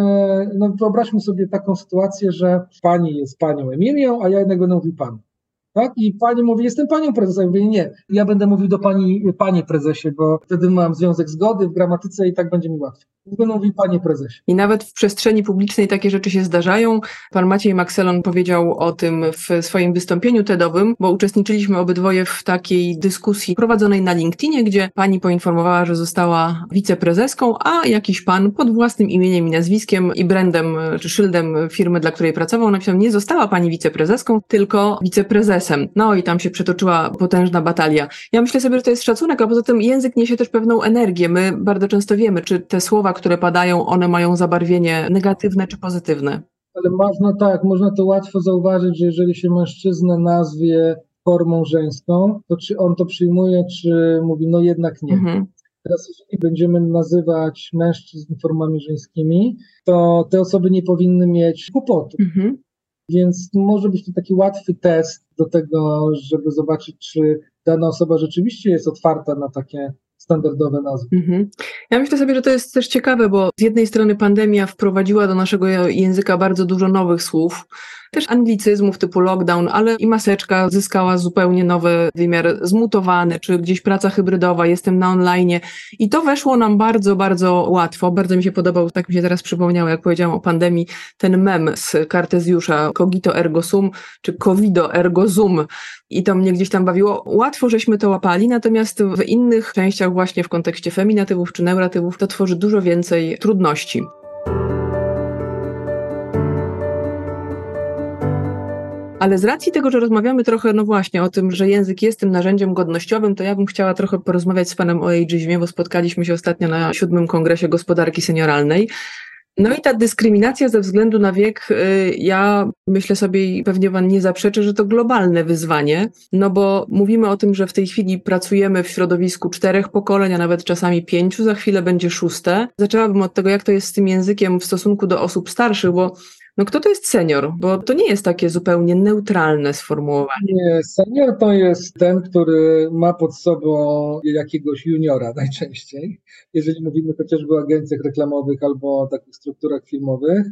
no wyobraźmy sobie taką sytuację, że pani jest panią Emilią, a ja jednak będę mówił pan. Tak? I pani mówi, jestem panią prezesem. Mówię, nie, ja będę mówił do pani, panie prezesie, bo wtedy mam związek zgody w gramatyce i tak będzie mi łatwiej. Będę panie prezesie. I nawet w przestrzeni publicznej takie rzeczy się zdarzają. Pan Maciej Makselon powiedział o tym w swoim wystąpieniu TEDowym, bo uczestniczyliśmy obydwoje w takiej dyskusji prowadzonej na LinkedInie, gdzie pani poinformowała, że została wiceprezeską, a jakiś pan pod własnym imieniem i nazwiskiem i brandem czy szyldem firmy, dla której pracował, napisał, nie została pani wiceprezeską, tylko wiceprezesem no i tam się przetoczyła potężna batalia. Ja myślę sobie, że to jest szacunek, a poza tym język niesie też pewną energię. My bardzo często wiemy, czy te słowa, które padają, one mają zabarwienie negatywne czy pozytywne. Ale można tak, można to łatwo zauważyć, że jeżeli się mężczyznę nazwie formą żeńską, to czy on to przyjmuje, czy mówi, no jednak nie. Mhm. Teraz, jeżeli będziemy nazywać mężczyzn formami żeńskimi, to te osoby nie powinny mieć kłopotu. Mhm. Więc może być to taki łatwy test do tego, żeby zobaczyć, czy dana osoba rzeczywiście jest otwarta na takie standardowe nazwy. Mhm. Ja myślę sobie, że to jest też ciekawe, bo z jednej strony pandemia wprowadziła do naszego języka bardzo dużo nowych słów, też anglicyzmów typu lockdown, ale i maseczka zyskała zupełnie nowy wymiar, zmutowany, czy gdzieś praca hybrydowa, jestem na online. I to weszło nam bardzo, bardzo łatwo. Bardzo mi się podobał, tak mi się teraz przypomniało, jak powiedziałam o pandemii, ten mem z Kartezjusza, cogito ergo sum, czy covido ergo zoom. I to mnie gdzieś tam bawiło. Łatwo żeśmy to łapali, natomiast w innych częściach właśnie w kontekście feminatywów czy neuratywów to tworzy dużo więcej trudności. Ale z racji tego, że rozmawiamy trochę, no właśnie, o tym, że język jest tym narzędziem godnościowym, to ja bym chciała trochę porozmawiać z panem o ageizmie, bo spotkaliśmy się ostatnio na siódmym kongresie gospodarki senioralnej. No i ta dyskryminacja ze względu na wiek, y, ja myślę sobie i pewnie Pan nie zaprzeczy, że to globalne wyzwanie, no bo mówimy o tym, że w tej chwili pracujemy w środowisku czterech pokoleń, a nawet czasami pięciu, za chwilę będzie szóste. Zaczęłabym od tego, jak to jest z tym językiem w stosunku do osób starszych, bo no kto to jest senior? Bo to nie jest takie zupełnie neutralne sformułowanie. Nie, senior to jest ten, który ma pod sobą jakiegoś juniora najczęściej, jeżeli mówimy chociażby o agencjach reklamowych albo takich strukturach filmowych.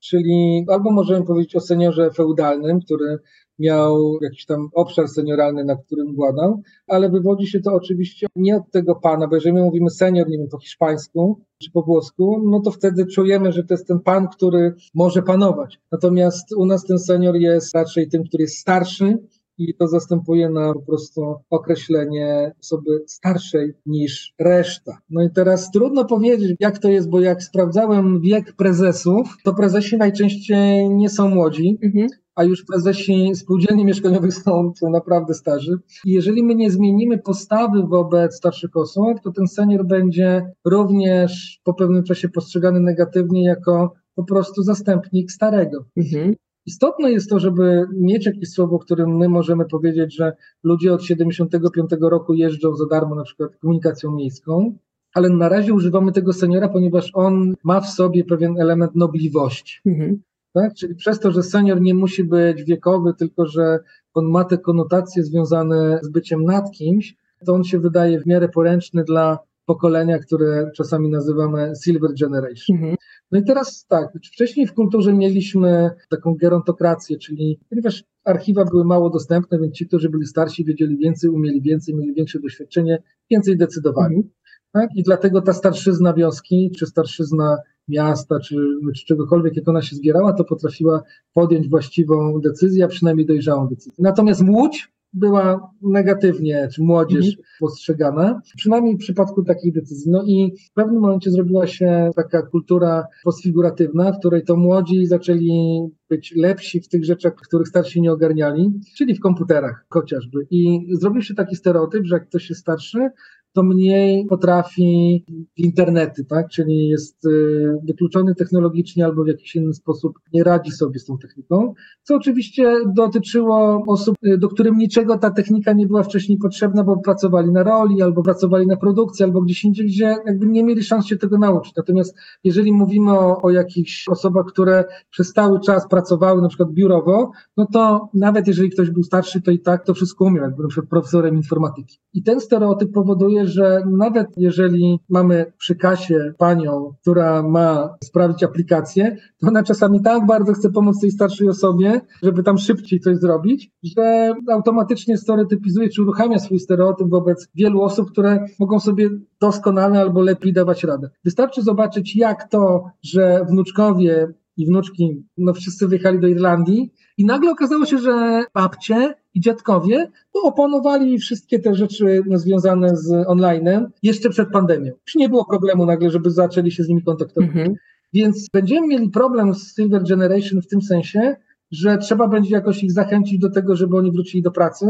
Czyli albo możemy powiedzieć o seniorze feudalnym, który miał jakiś tam obszar senioralny, na którym władał, ale wywodzi się to oczywiście nie od tego pana, bo jeżeli my mówimy senior, nie wiem, po hiszpańsku czy po włosku, no to wtedy czujemy, że to jest ten pan, który może panować. Natomiast u nas ten senior jest raczej tym, który jest starszy, i to zastępuje na po prostu określenie osoby starszej niż reszta. No i teraz trudno powiedzieć, jak to jest, bo jak sprawdzałem wiek prezesów, to prezesi najczęściej nie są młodzi. Mhm a już prezesi spółdzielni mieszkaniowych są, są naprawdę starzy. I jeżeli my nie zmienimy postawy wobec starszych osób, to ten senior będzie również po pewnym czasie postrzegany negatywnie jako po prostu zastępnik starego. Mhm. Istotne jest to, żeby mieć jakieś słowo, którym my możemy powiedzieć, że ludzie od 75 roku jeżdżą za darmo na przykład komunikacją miejską, ale na razie używamy tego seniora, ponieważ on ma w sobie pewien element nobliwości. Mhm. Tak? Czyli przez to, że senior nie musi być wiekowy, tylko że on ma te konotacje związane z byciem nad kimś, to on się wydaje w miarę poręczny dla pokolenia, które czasami nazywamy Silver Generation. Mhm. No i teraz tak, wcześniej w kulturze mieliśmy taką gerontokrację, czyli ponieważ archiwa były mało dostępne, więc ci, którzy byli starsi, wiedzieli więcej, umieli więcej, mieli większe doświadczenie, więcej decydowali. Mhm. Tak? I dlatego ta starszyzna wioski, czy starszyzna miasta, czy, czy czegokolwiek, jak ona się zbierała, to potrafiła podjąć właściwą decyzję, a przynajmniej dojrzałą decyzję. Natomiast Łódź była negatywnie, czy młodzież mhm. postrzegana, przynajmniej w przypadku takich decyzji. No i w pewnym momencie zrobiła się taka kultura postfiguratywna, w której to młodzi zaczęli być lepsi w tych rzeczach, których starsi nie ogarniali, czyli w komputerach chociażby. I zrobił się taki stereotyp, że jak ktoś jest starszy, to mniej potrafi w internety, tak? Czyli jest y, wykluczony technologicznie albo w jakiś inny sposób nie radzi sobie z tą techniką, co oczywiście dotyczyło osób, y, do którym niczego ta technika nie była wcześniej potrzebna, bo pracowali na roli, albo pracowali na produkcji, albo gdzieś indziej, gdzie jakby nie mieli szans się tego nauczyć. Natomiast jeżeli mówimy o, o jakichś osobach, które przez cały czas pracowały na przykład biurowo, no to nawet jeżeli ktoś był starszy, to i tak to wszystko umiał, jakby na przykład profesorem informatyki. I ten stereotyp powoduje, że nawet jeżeli mamy przy kasie panią, która ma sprawdzić aplikację, to ona czasami tak bardzo chce pomóc tej starszej osobie, żeby tam szybciej coś zrobić, że automatycznie stereotypizuje czy uruchamia swój stereotyp wobec wielu osób, które mogą sobie doskonale albo lepiej dawać radę. Wystarczy zobaczyć, jak to, że wnuczkowie i wnuczki, no wszyscy wyjechali do Irlandii i nagle okazało się, że babcie i dziadkowie no, opanowali wszystkie te rzeczy no, związane z online'em jeszcze przed pandemią. Już nie było problemu nagle, żeby zaczęli się z nimi kontaktować. Mhm. Więc będziemy mieli problem z Silver Generation w tym sensie, że trzeba będzie jakoś ich zachęcić do tego, żeby oni wrócili do pracy,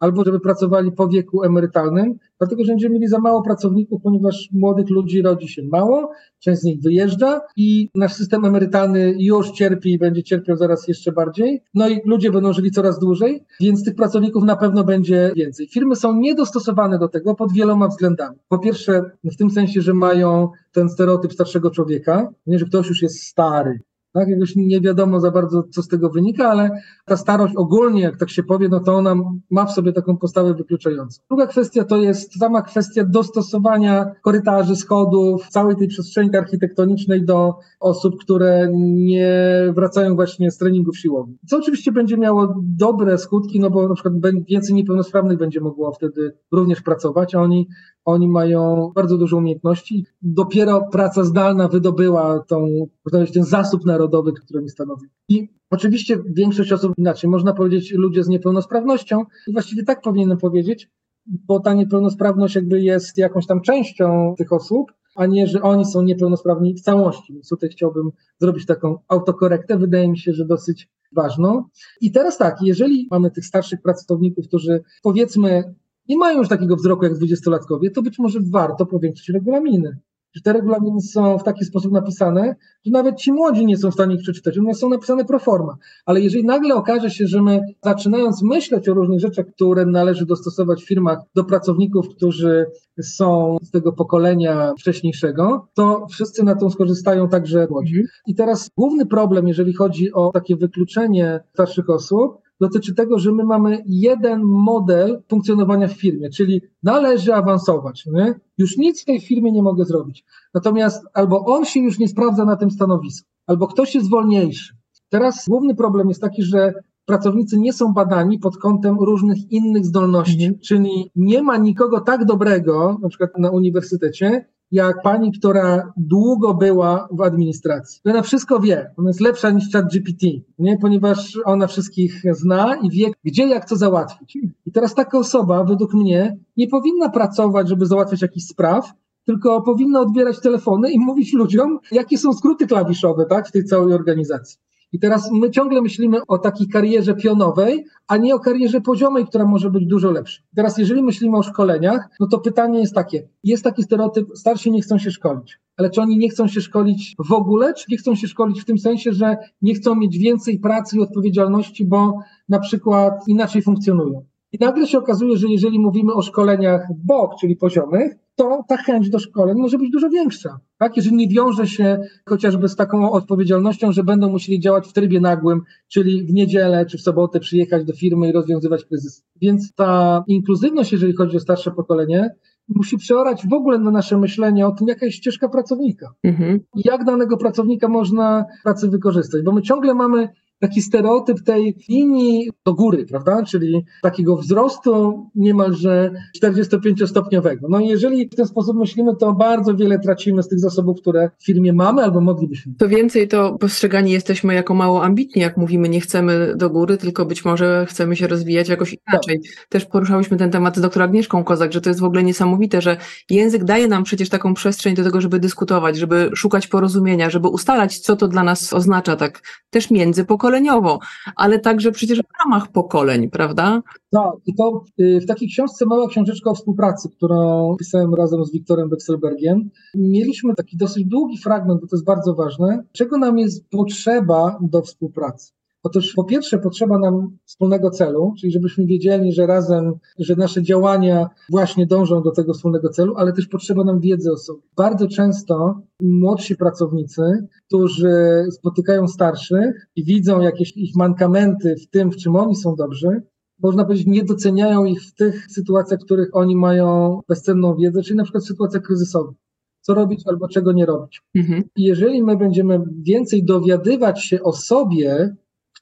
albo żeby pracowali po wieku emerytalnym, dlatego że będziemy mieli za mało pracowników, ponieważ młodych ludzi rodzi się mało, część z nich wyjeżdża i nasz system emerytalny już cierpi i będzie cierpiał zaraz jeszcze bardziej. No i ludzie będą żyli coraz dłużej, więc tych pracowników na pewno będzie więcej. Firmy są niedostosowane do tego pod wieloma względami. Po pierwsze, w tym sensie, że mają ten stereotyp starszego człowieka, nie, że ktoś już jest stary, tak? Jakoś nie wiadomo za bardzo, co z tego wynika, ale ta starość ogólnie, jak tak się powie, no to ona ma w sobie taką postawę wykluczającą. Druga kwestia to jest sama kwestia dostosowania korytarzy, schodów, całej tej przestrzeni architektonicznej do osób, które nie wracają właśnie z treningów siłowych. Co oczywiście będzie miało dobre skutki, no bo na przykład więcej niepełnosprawnych będzie mogło wtedy również pracować, a oni oni mają bardzo dużo umiejętności. Dopiero praca zdalna wydobyła tą, ten zasób narodowy, który oni stanowią. I oczywiście większość osób inaczej, można powiedzieć ludzie z niepełnosprawnością, i właściwie tak powinienem powiedzieć, bo ta niepełnosprawność jakby jest jakąś tam częścią tych osób, a nie, że oni są niepełnosprawni w całości. Więc tutaj chciałbym zrobić taką autokorektę, wydaje mi się, że dosyć ważną. I teraz tak, jeżeli mamy tych starszych pracowników, którzy powiedzmy nie mają już takiego wzroku jak dwudziestolatkowie, to być może warto powiększyć regulaminy. Te regulaminy są w taki sposób napisane, że nawet ci młodzi nie są w stanie ich przeczytać. One są napisane pro forma. Ale jeżeli nagle okaże się, że my zaczynając myśleć o różnych rzeczach, które należy dostosować w firmach do pracowników, którzy są z tego pokolenia wcześniejszego, to wszyscy na tym skorzystają także młodzi. Mhm. I teraz główny problem, jeżeli chodzi o takie wykluczenie starszych osób, dotyczy tego, że my mamy jeden model funkcjonowania w firmie, czyli należy awansować. Nie? Już nic w tej firmie nie mogę zrobić. Natomiast albo on się już nie sprawdza na tym stanowisku, albo ktoś jest wolniejszy. Teraz główny problem jest taki, że pracownicy nie są badani pod kątem różnych innych zdolności, mhm. czyli nie ma nikogo tak dobrego, na przykład na uniwersytecie, jak pani, która długo była w administracji. Ona wszystko wie, ona jest lepsza niż chat GPT, nie? ponieważ ona wszystkich zna i wie, gdzie, jak co załatwić. I teraz taka osoba, według mnie, nie powinna pracować, żeby załatwiać jakiś spraw, tylko powinna odbierać telefony i mówić ludziom, jakie są skróty klawiszowe tak, w tej całej organizacji. I teraz my ciągle myślimy o takiej karierze pionowej, a nie o karierze poziomej, która może być dużo lepsza. Teraz, jeżeli myślimy o szkoleniach, no to pytanie jest takie: jest taki stereotyp, starsi nie chcą się szkolić, ale czy oni nie chcą się szkolić w ogóle, czy nie chcą się szkolić w tym sensie, że nie chcą mieć więcej pracy i odpowiedzialności, bo na przykład inaczej funkcjonują? I nagle się okazuje, że jeżeli mówimy o szkoleniach BOK, czyli poziomych, to ta chęć do szkoleń może być dużo większa. Tak? Jeżeli nie wiąże się chociażby z taką odpowiedzialnością, że będą musieli działać w trybie nagłym, czyli w niedzielę czy w sobotę przyjechać do firmy i rozwiązywać kryzys. Więc ta inkluzywność, jeżeli chodzi o starsze pokolenie, musi przeorać w ogóle na nasze myślenie o tym, jaka jest ścieżka pracownika. Mhm. Jak danego pracownika można pracy wykorzystać, bo my ciągle mamy taki stereotyp tej linii do góry, prawda? Czyli takiego wzrostu niemalże 45-stopniowego. No i jeżeli w ten sposób myślimy, to bardzo wiele tracimy z tych zasobów, które w firmie mamy albo moglibyśmy. To więcej, to postrzegani jesteśmy jako mało ambitni, jak mówimy, nie chcemy do góry, tylko być może chcemy się rozwijać jakoś inaczej. Tak. Też poruszałyśmy ten temat z doktor Agnieszką Kozak, że to jest w ogóle niesamowite, że język daje nam przecież taką przestrzeń do tego, żeby dyskutować, żeby szukać porozumienia, żeby ustalać, co to dla nas oznacza tak też między pokoleniami pokoleniowo, ale także przecież w ramach pokoleń, prawda? Tak, i to y, w takiej książce Mała Książeczka o Współpracy, którą pisałem razem z Wiktorem Wexelbergiem, mieliśmy taki dosyć długi fragment, bo to jest bardzo ważne, czego nam jest potrzeba do współpracy. Otóż po pierwsze potrzeba nam wspólnego celu, czyli żebyśmy wiedzieli, że razem, że nasze działania właśnie dążą do tego wspólnego celu, ale też potrzeba nam wiedzy o sobie. Bardzo często młodsi pracownicy, którzy spotykają starszych i widzą jakieś ich mankamenty w tym, w czym oni są dobrzy, można powiedzieć, nie doceniają ich w tych sytuacjach, w których oni mają bezcenną wiedzę, czyli na przykład w sytuacjach kryzysowych co robić albo czego nie robić. Mhm. I jeżeli my będziemy więcej dowiadywać się o sobie,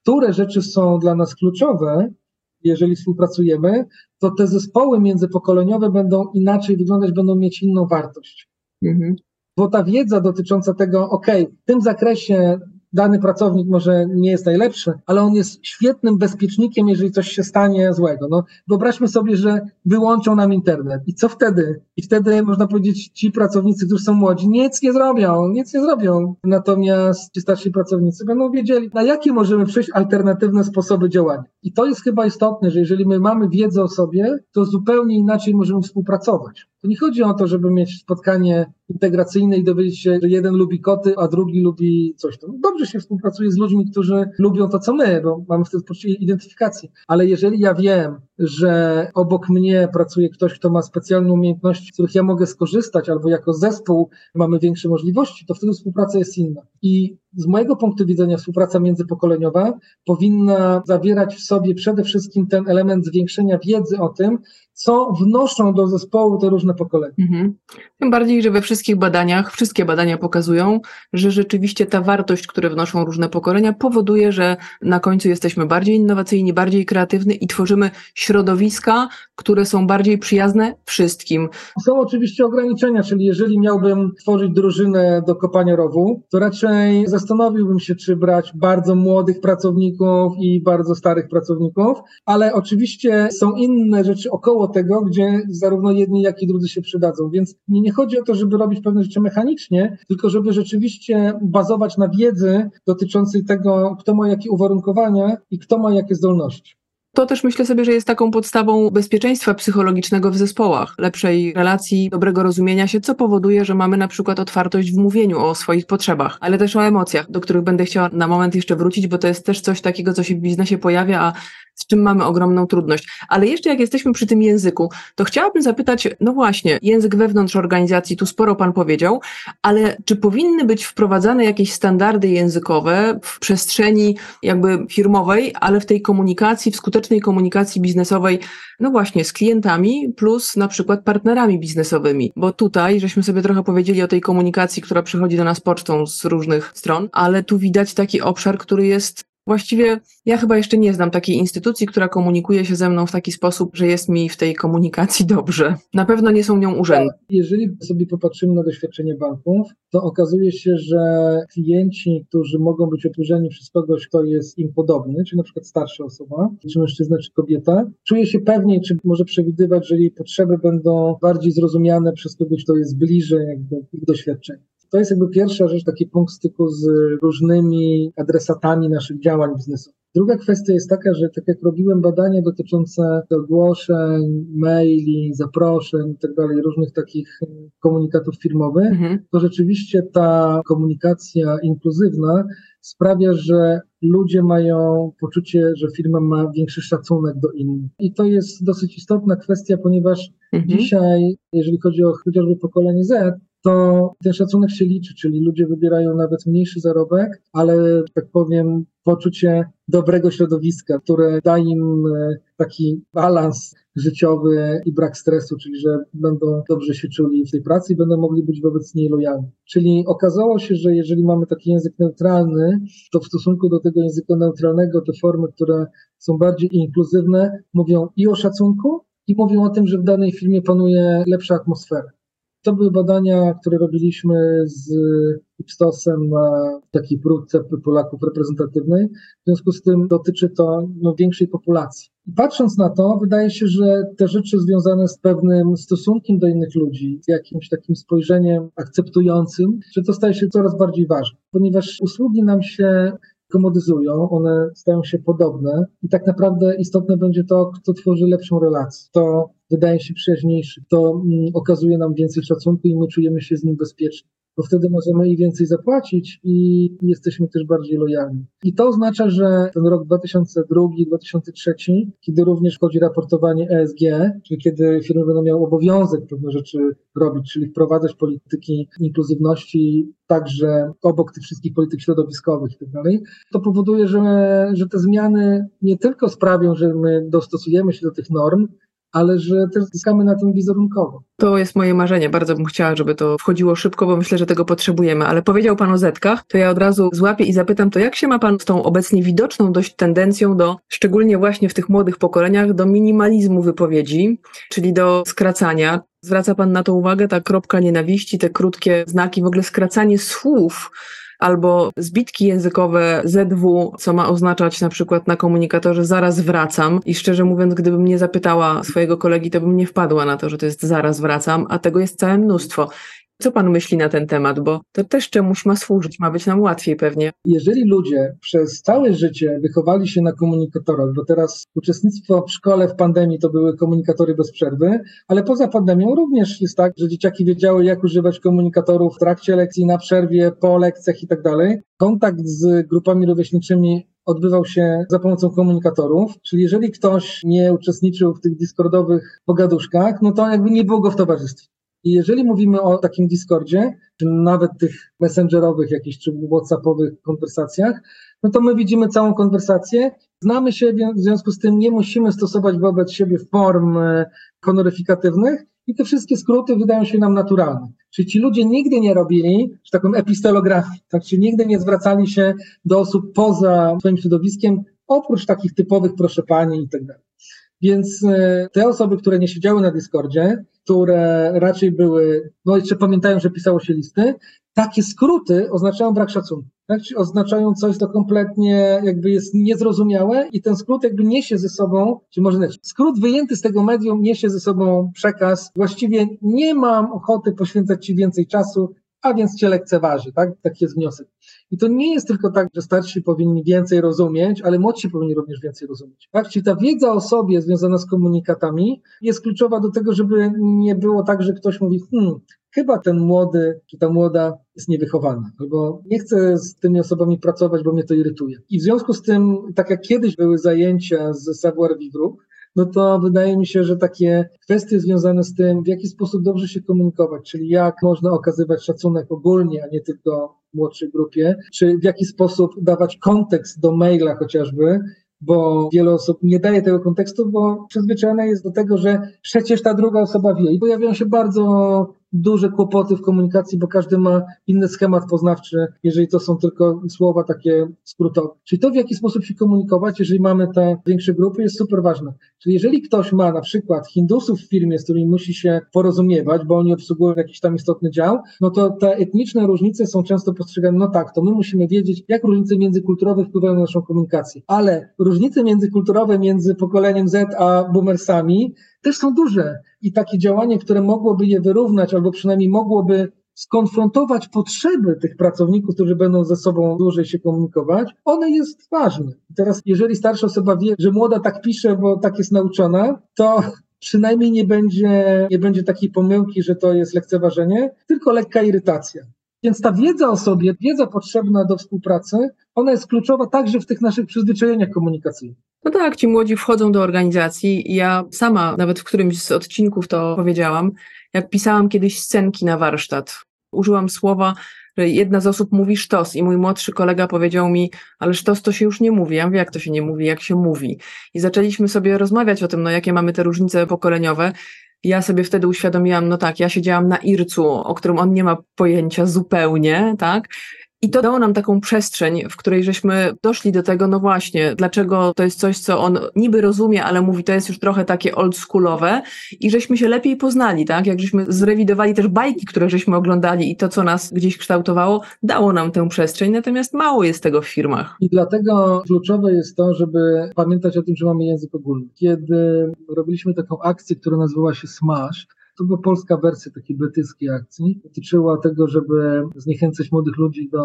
które rzeczy są dla nas kluczowe, jeżeli współpracujemy, to te zespoły międzypokoleniowe będą inaczej wyglądać, będą mieć inną wartość. Mhm. Bo ta wiedza dotycząca tego, ok, w tym zakresie dany pracownik może nie jest najlepszy, ale on jest świetnym bezpiecznikiem, jeżeli coś się stanie złego. No, wyobraźmy sobie, że wyłączą nam internet. I co wtedy? I wtedy można powiedzieć, ci pracownicy, którzy są młodzi, nic nie zrobią, nic nie zrobią. Natomiast ci starsi pracownicy będą wiedzieli, na jakie możemy przejść alternatywne sposoby działania. I to jest chyba istotne, że jeżeli my mamy wiedzę o sobie, to zupełnie inaczej możemy współpracować. To nie chodzi o to, żeby mieć spotkanie integracyjne i dowiedzieć się, że jeden lubi koty, a drugi lubi coś tam. Dobrze się współpracuje z ludźmi, którzy lubią to, co my, bo mamy wtedy poczucie identyfikacji. Ale jeżeli ja wiem, że obok mnie pracuje ktoś, kto ma specjalne umiejętności, z których ja mogę skorzystać, albo jako zespół mamy większe możliwości, to wtedy współpraca jest inna. I z mojego punktu widzenia współpraca międzypokoleniowa powinna zawierać w sobie przede wszystkim ten element zwiększenia wiedzy o tym, co wnoszą do zespołu te różne pokolenia. Mhm. Tym bardziej, że we wszystkich badaniach, wszystkie badania pokazują, że rzeczywiście ta wartość, które wnoszą różne pokolenia, powoduje, że na końcu jesteśmy bardziej innowacyjni, bardziej kreatywni i tworzymy środowiska, które są bardziej przyjazne wszystkim. Są oczywiście ograniczenia, czyli jeżeli miałbym tworzyć drużynę do kopania rowu, to raczej zastanowiłbym się, czy brać bardzo młodych pracowników i bardzo starych pracowników, ale oczywiście są inne rzeczy około tego, gdzie zarówno jedni, jak i drudzy się przydadzą. Więc nie, nie chodzi o to, żeby robić pewne rzeczy mechanicznie, tylko żeby rzeczywiście bazować na wiedzy dotyczącej tego, kto ma jakie uwarunkowania i kto ma jakie zdolności. To też myślę sobie, że jest taką podstawą bezpieczeństwa psychologicznego w zespołach, lepszej relacji, dobrego rozumienia się, co powoduje, że mamy na przykład otwartość w mówieniu o swoich potrzebach, ale też o emocjach, do których będę chciała na moment jeszcze wrócić, bo to jest też coś takiego, co się w biznesie pojawia, a z czym mamy ogromną trudność. Ale jeszcze jak jesteśmy przy tym języku, to chciałabym zapytać, no właśnie, język wewnątrz organizacji, tu sporo Pan powiedział, ale czy powinny być wprowadzane jakieś standardy językowe w przestrzeni jakby firmowej, ale w tej komunikacji, w skutecznej komunikacji biznesowej, no właśnie, z klientami plus na przykład partnerami biznesowymi, bo tutaj żeśmy sobie trochę powiedzieli o tej komunikacji, która przychodzi do nas pocztą z różnych stron, ale tu widać taki obszar, który jest Właściwie ja chyba jeszcze nie znam takiej instytucji, która komunikuje się ze mną w taki sposób, że jest mi w tej komunikacji dobrze. Na pewno nie są nią urzędy. Jeżeli sobie popatrzymy na doświadczenie banków, to okazuje się, że klienci, którzy mogą być obsłużeni przez kogoś, kto jest im podobny, czy na przykład starsza osoba, czy mężczyzna, czy kobieta, czuje się pewniej, czy może przewidywać, że jej potrzeby będą bardziej zrozumiane przez kogoś, kto jest bliżej jakby ich doświadczenia. To jest jakby pierwsza rzecz, taki punkt styku z różnymi adresatami naszych działań biznesowych. Druga kwestia jest taka, że tak jak robiłem badania dotyczące ogłoszeń, maili, zaproszeń i tak dalej, różnych takich komunikatów firmowych, mhm. to rzeczywiście ta komunikacja inkluzywna sprawia, że ludzie mają poczucie, że firma ma większy szacunek do innych. I to jest dosyć istotna kwestia, ponieważ mhm. dzisiaj, jeżeli chodzi o chociażby pokolenie Z, to ten szacunek się liczy, czyli ludzie wybierają nawet mniejszy zarobek, ale, tak powiem, poczucie dobrego środowiska, które da im e, taki balans życiowy i brak stresu, czyli że będą dobrze się czuli w tej pracy i będą mogli być wobec niej lojalni. Czyli okazało się, że jeżeli mamy taki język neutralny, to w stosunku do tego języka neutralnego te formy, które są bardziej inkluzywne, mówią i o szacunku, i mówią o tym, że w danej firmie panuje lepsza atmosfera. To były badania, które robiliśmy z Ipsosem na takiej próbce Polaków reprezentatywnej. W związku z tym dotyczy to no, większej populacji. I patrząc na to, wydaje się, że te rzeczy związane z pewnym stosunkiem do innych ludzi, z jakimś takim spojrzeniem akceptującym, że to staje się coraz bardziej ważne, ponieważ usługi nam się komodyzują, one stają się podobne i tak naprawdę istotne będzie to, kto tworzy lepszą relację, kto wydaje się przyjaźniejszy, kto mm, okazuje nam więcej szacunku i my czujemy się z nim bezpieczni bo wtedy możemy i więcej zapłacić i jesteśmy też bardziej lojalni. I to oznacza, że ten rok 2002-2003, kiedy również wchodzi raportowanie ESG, czyli kiedy firmy będą miały obowiązek pewne rzeczy robić, czyli wprowadzać polityki inkluzywności także obok tych wszystkich polityk środowiskowych i tak dalej, to powoduje, że, że te zmiany nie tylko sprawią, że my dostosujemy się do tych norm, ale że też zyskamy na tym wizerunkowo. To jest moje marzenie. Bardzo bym chciała, żeby to wchodziło szybko, bo myślę, że tego potrzebujemy. Ale powiedział Pan o zetkach, to ja od razu złapię i zapytam, to jak się ma Pan z tą obecnie widoczną dość tendencją do, szczególnie właśnie w tych młodych pokoleniach, do minimalizmu wypowiedzi, czyli do skracania. Zwraca Pan na to uwagę, ta kropka nienawiści, te krótkie znaki, w ogóle skracanie słów, albo zbitki językowe ZW, co ma oznaczać na przykład na komunikatorze zaraz wracam i szczerze mówiąc, gdybym nie zapytała swojego kolegi, to bym nie wpadła na to, że to jest zaraz wracam, a tego jest całe mnóstwo. Co pan myśli na ten temat? Bo to też czemuś ma służyć, ma być nam łatwiej pewnie. Jeżeli ludzie przez całe życie wychowali się na komunikatorach, bo teraz uczestnictwo w szkole w pandemii to były komunikatory bez przerwy, ale poza pandemią również jest tak, że dzieciaki wiedziały, jak używać komunikatorów w trakcie lekcji, na przerwie, po lekcjach i tak dalej. Kontakt z grupami rówieśniczymi odbywał się za pomocą komunikatorów, czyli jeżeli ktoś nie uczestniczył w tych discordowych pogaduszkach, no to jakby nie było go w towarzystwie. I jeżeli mówimy o takim Discordzie, czy nawet tych messengerowych jakichś, czy whatsappowych konwersacjach, no to my widzimy całą konwersację, znamy się, w związku z tym nie musimy stosować wobec siebie form e, honoryfikatywnych i te wszystkie skróty wydają się nam naturalne. Czyli ci ludzie nigdy nie robili, taką epistolografii, tak, czyli nigdy nie zwracali się do osób poza swoim środowiskiem, oprócz takich typowych proszę pani i tak dalej. Więc e, te osoby, które nie siedziały na Discordzie, które raczej były, no jeszcze pamiętają, że pisało się listy, takie skróty oznaczają brak szacunku. Tak? Czyli oznaczają coś, co kompletnie jakby jest niezrozumiałe i ten skrót jakby niesie ze sobą, czy może nie, skrót wyjęty z tego medium niesie ze sobą przekaz, właściwie nie mam ochoty poświęcać Ci więcej czasu, a więc Cię lekceważy, tak? Taki jest wniosek. I to nie jest tylko tak, że starsi powinni więcej rozumieć, ale młodsi powinni również więcej rozumieć. Tak? Czyli ta wiedza o sobie związana z komunikatami jest kluczowa do tego, żeby nie było tak, że ktoś mówi, hmm, chyba ten młody czy ta młoda jest niewychowana, albo nie chcę z tymi osobami pracować, bo mnie to irytuje. I w związku z tym, tak jak kiedyś były zajęcia z savoir vivre, no to wydaje mi się, że takie kwestie związane z tym, w jaki sposób dobrze się komunikować, czyli jak można okazywać szacunek ogólnie, a nie tylko młodszej grupie, czy w jaki sposób dawać kontekst do maila chociażby, bo wiele osób nie daje tego kontekstu, bo przyzwyczajone jest do tego, że przecież ta druga osoba wie. I pojawiają się bardzo duże kłopoty w komunikacji, bo każdy ma inny schemat poznawczy, jeżeli to są tylko słowa takie skrótowe. Czyli to, w jaki sposób się komunikować, jeżeli mamy te większe grupy, jest super ważne. Czyli jeżeli ktoś ma na przykład Hindusów w firmie, z którymi musi się porozumiewać, bo oni obsługują jakiś tam istotny dział, no to te etniczne różnice są często postrzegane, no tak, to my musimy wiedzieć, jak różnice międzykulturowe wpływają na naszą komunikację. Ale różnice międzykulturowe między pokoleniem Z a boomersami też są duże i takie działanie, które mogłoby je wyrównać albo przynajmniej mogłoby skonfrontować potrzeby tych pracowników, którzy będą ze sobą dłużej się komunikować, one jest ważne. Teraz, jeżeli starsza osoba wie, że młoda tak pisze, bo tak jest nauczona, to przynajmniej nie będzie, nie będzie takiej pomyłki, że to jest lekceważenie, tylko lekka irytacja. Więc ta wiedza o sobie, wiedza potrzebna do współpracy, ona jest kluczowa także w tych naszych przyzwyczajeniach komunikacyjnych. No tak, ci młodzi wchodzą do organizacji. Ja sama nawet w którymś z odcinków to powiedziałam, jak pisałam kiedyś scenki na warsztat. Użyłam słowa, że jedna z osób mówi sztos i mój młodszy kolega powiedział mi, ale sztos to się już nie mówi. Ja mówię, jak to się nie mówi, jak się mówi. I zaczęliśmy sobie rozmawiać o tym, no jakie mamy te różnice pokoleniowe ja sobie wtedy uświadomiłam, no tak, ja siedziałam na Ircu, o którym on nie ma pojęcia zupełnie, tak? I to dało nam taką przestrzeń, w której żeśmy doszli do tego, no właśnie, dlaczego to jest coś, co on niby rozumie, ale mówi, to jest już trochę takie oldschoolowe i żeśmy się lepiej poznali, tak? Jak żeśmy zrewidowali też bajki, które żeśmy oglądali i to, co nas gdzieś kształtowało, dało nam tę przestrzeń, natomiast mało jest tego w firmach. I dlatego kluczowe jest to, żeby pamiętać o tym, że mamy język ogólny. Kiedy robiliśmy taką akcję, która nazywała się Smash, to była polska wersja takiej brytyjskiej akcji. Dotyczyła tego, żeby zniechęcać młodych ludzi do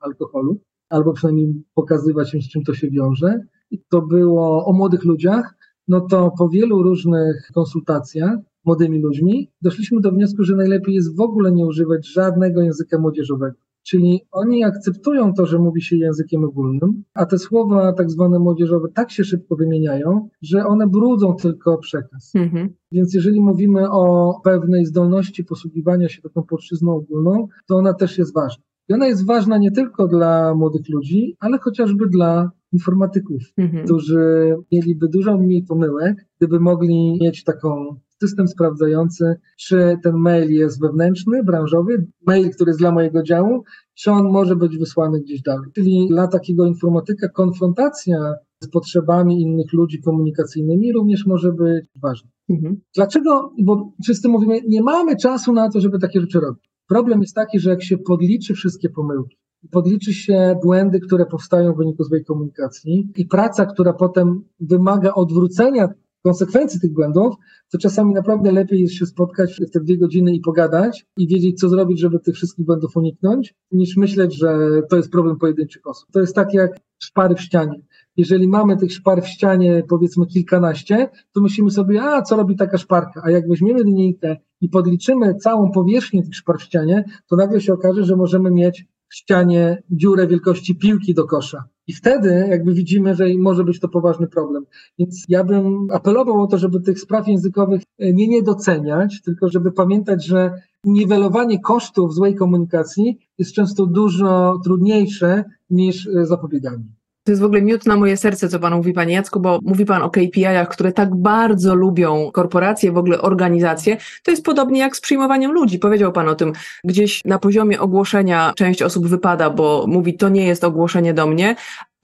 alkoholu, albo przynajmniej pokazywać im, z czym to się wiąże. I to było o młodych ludziach. No to po wielu różnych konsultacjach młodymi ludźmi doszliśmy do wniosku, że najlepiej jest w ogóle nie używać żadnego języka młodzieżowego. Czyli oni akceptują to, że mówi się językiem ogólnym, a te słowa tak zwane młodzieżowe tak się szybko wymieniają, że one brudzą tylko przekaz. Mhm. Więc jeżeli mówimy o pewnej zdolności posługiwania się taką płaszczyzną ogólną, to ona też jest ważna. I ona jest ważna nie tylko dla młodych ludzi, ale chociażby dla informatyków, mhm. którzy mieliby dużo mniej pomyłek, gdyby mogli mieć taką system sprawdzający, czy ten mail jest wewnętrzny, branżowy, mail, który jest dla mojego działu, czy on może być wysłany gdzieś dalej. Czyli dla takiego informatyka konfrontacja z potrzebami innych ludzi komunikacyjnymi również może być ważna. Mhm. Dlaczego? Bo wszyscy mówimy, nie mamy czasu na to, żeby takie rzeczy robić. Problem jest taki, że jak się podliczy wszystkie pomyłki, podliczy się błędy, które powstają w wyniku złej komunikacji i praca, która potem wymaga odwrócenia konsekwencji tych błędów, to czasami naprawdę lepiej jest się spotkać w te dwie godziny i pogadać i wiedzieć, co zrobić, żeby tych wszystkich błędów uniknąć, niż myśleć, że to jest problem pojedynczych osób. To jest tak jak szpary w ścianie. Jeżeli mamy tych szpar w ścianie powiedzmy kilkanaście, to myślimy sobie, a co robi taka szparka? A jak weźmiemy linijkę i podliczymy całą powierzchnię tych szpar w ścianie, to nagle się okaże, że możemy mieć ścianie dziurę wielkości piłki do kosza. I wtedy jakby widzimy, że może być to poważny problem. Więc ja bym apelował o to, żeby tych spraw językowych e, nie niedoceniać, tylko żeby pamiętać, że niwelowanie kosztów złej komunikacji jest często dużo trudniejsze niż e, zapobieganie. To jest w ogóle miód na moje serce, co Pan mówi, Panie Jacku, bo mówi Pan o KPI-ach, które tak bardzo lubią korporacje, w ogóle organizacje. To jest podobnie jak z przyjmowaniem ludzi. Powiedział Pan o tym. Gdzieś na poziomie ogłoszenia część osób wypada, bo mówi, to nie jest ogłoszenie do mnie,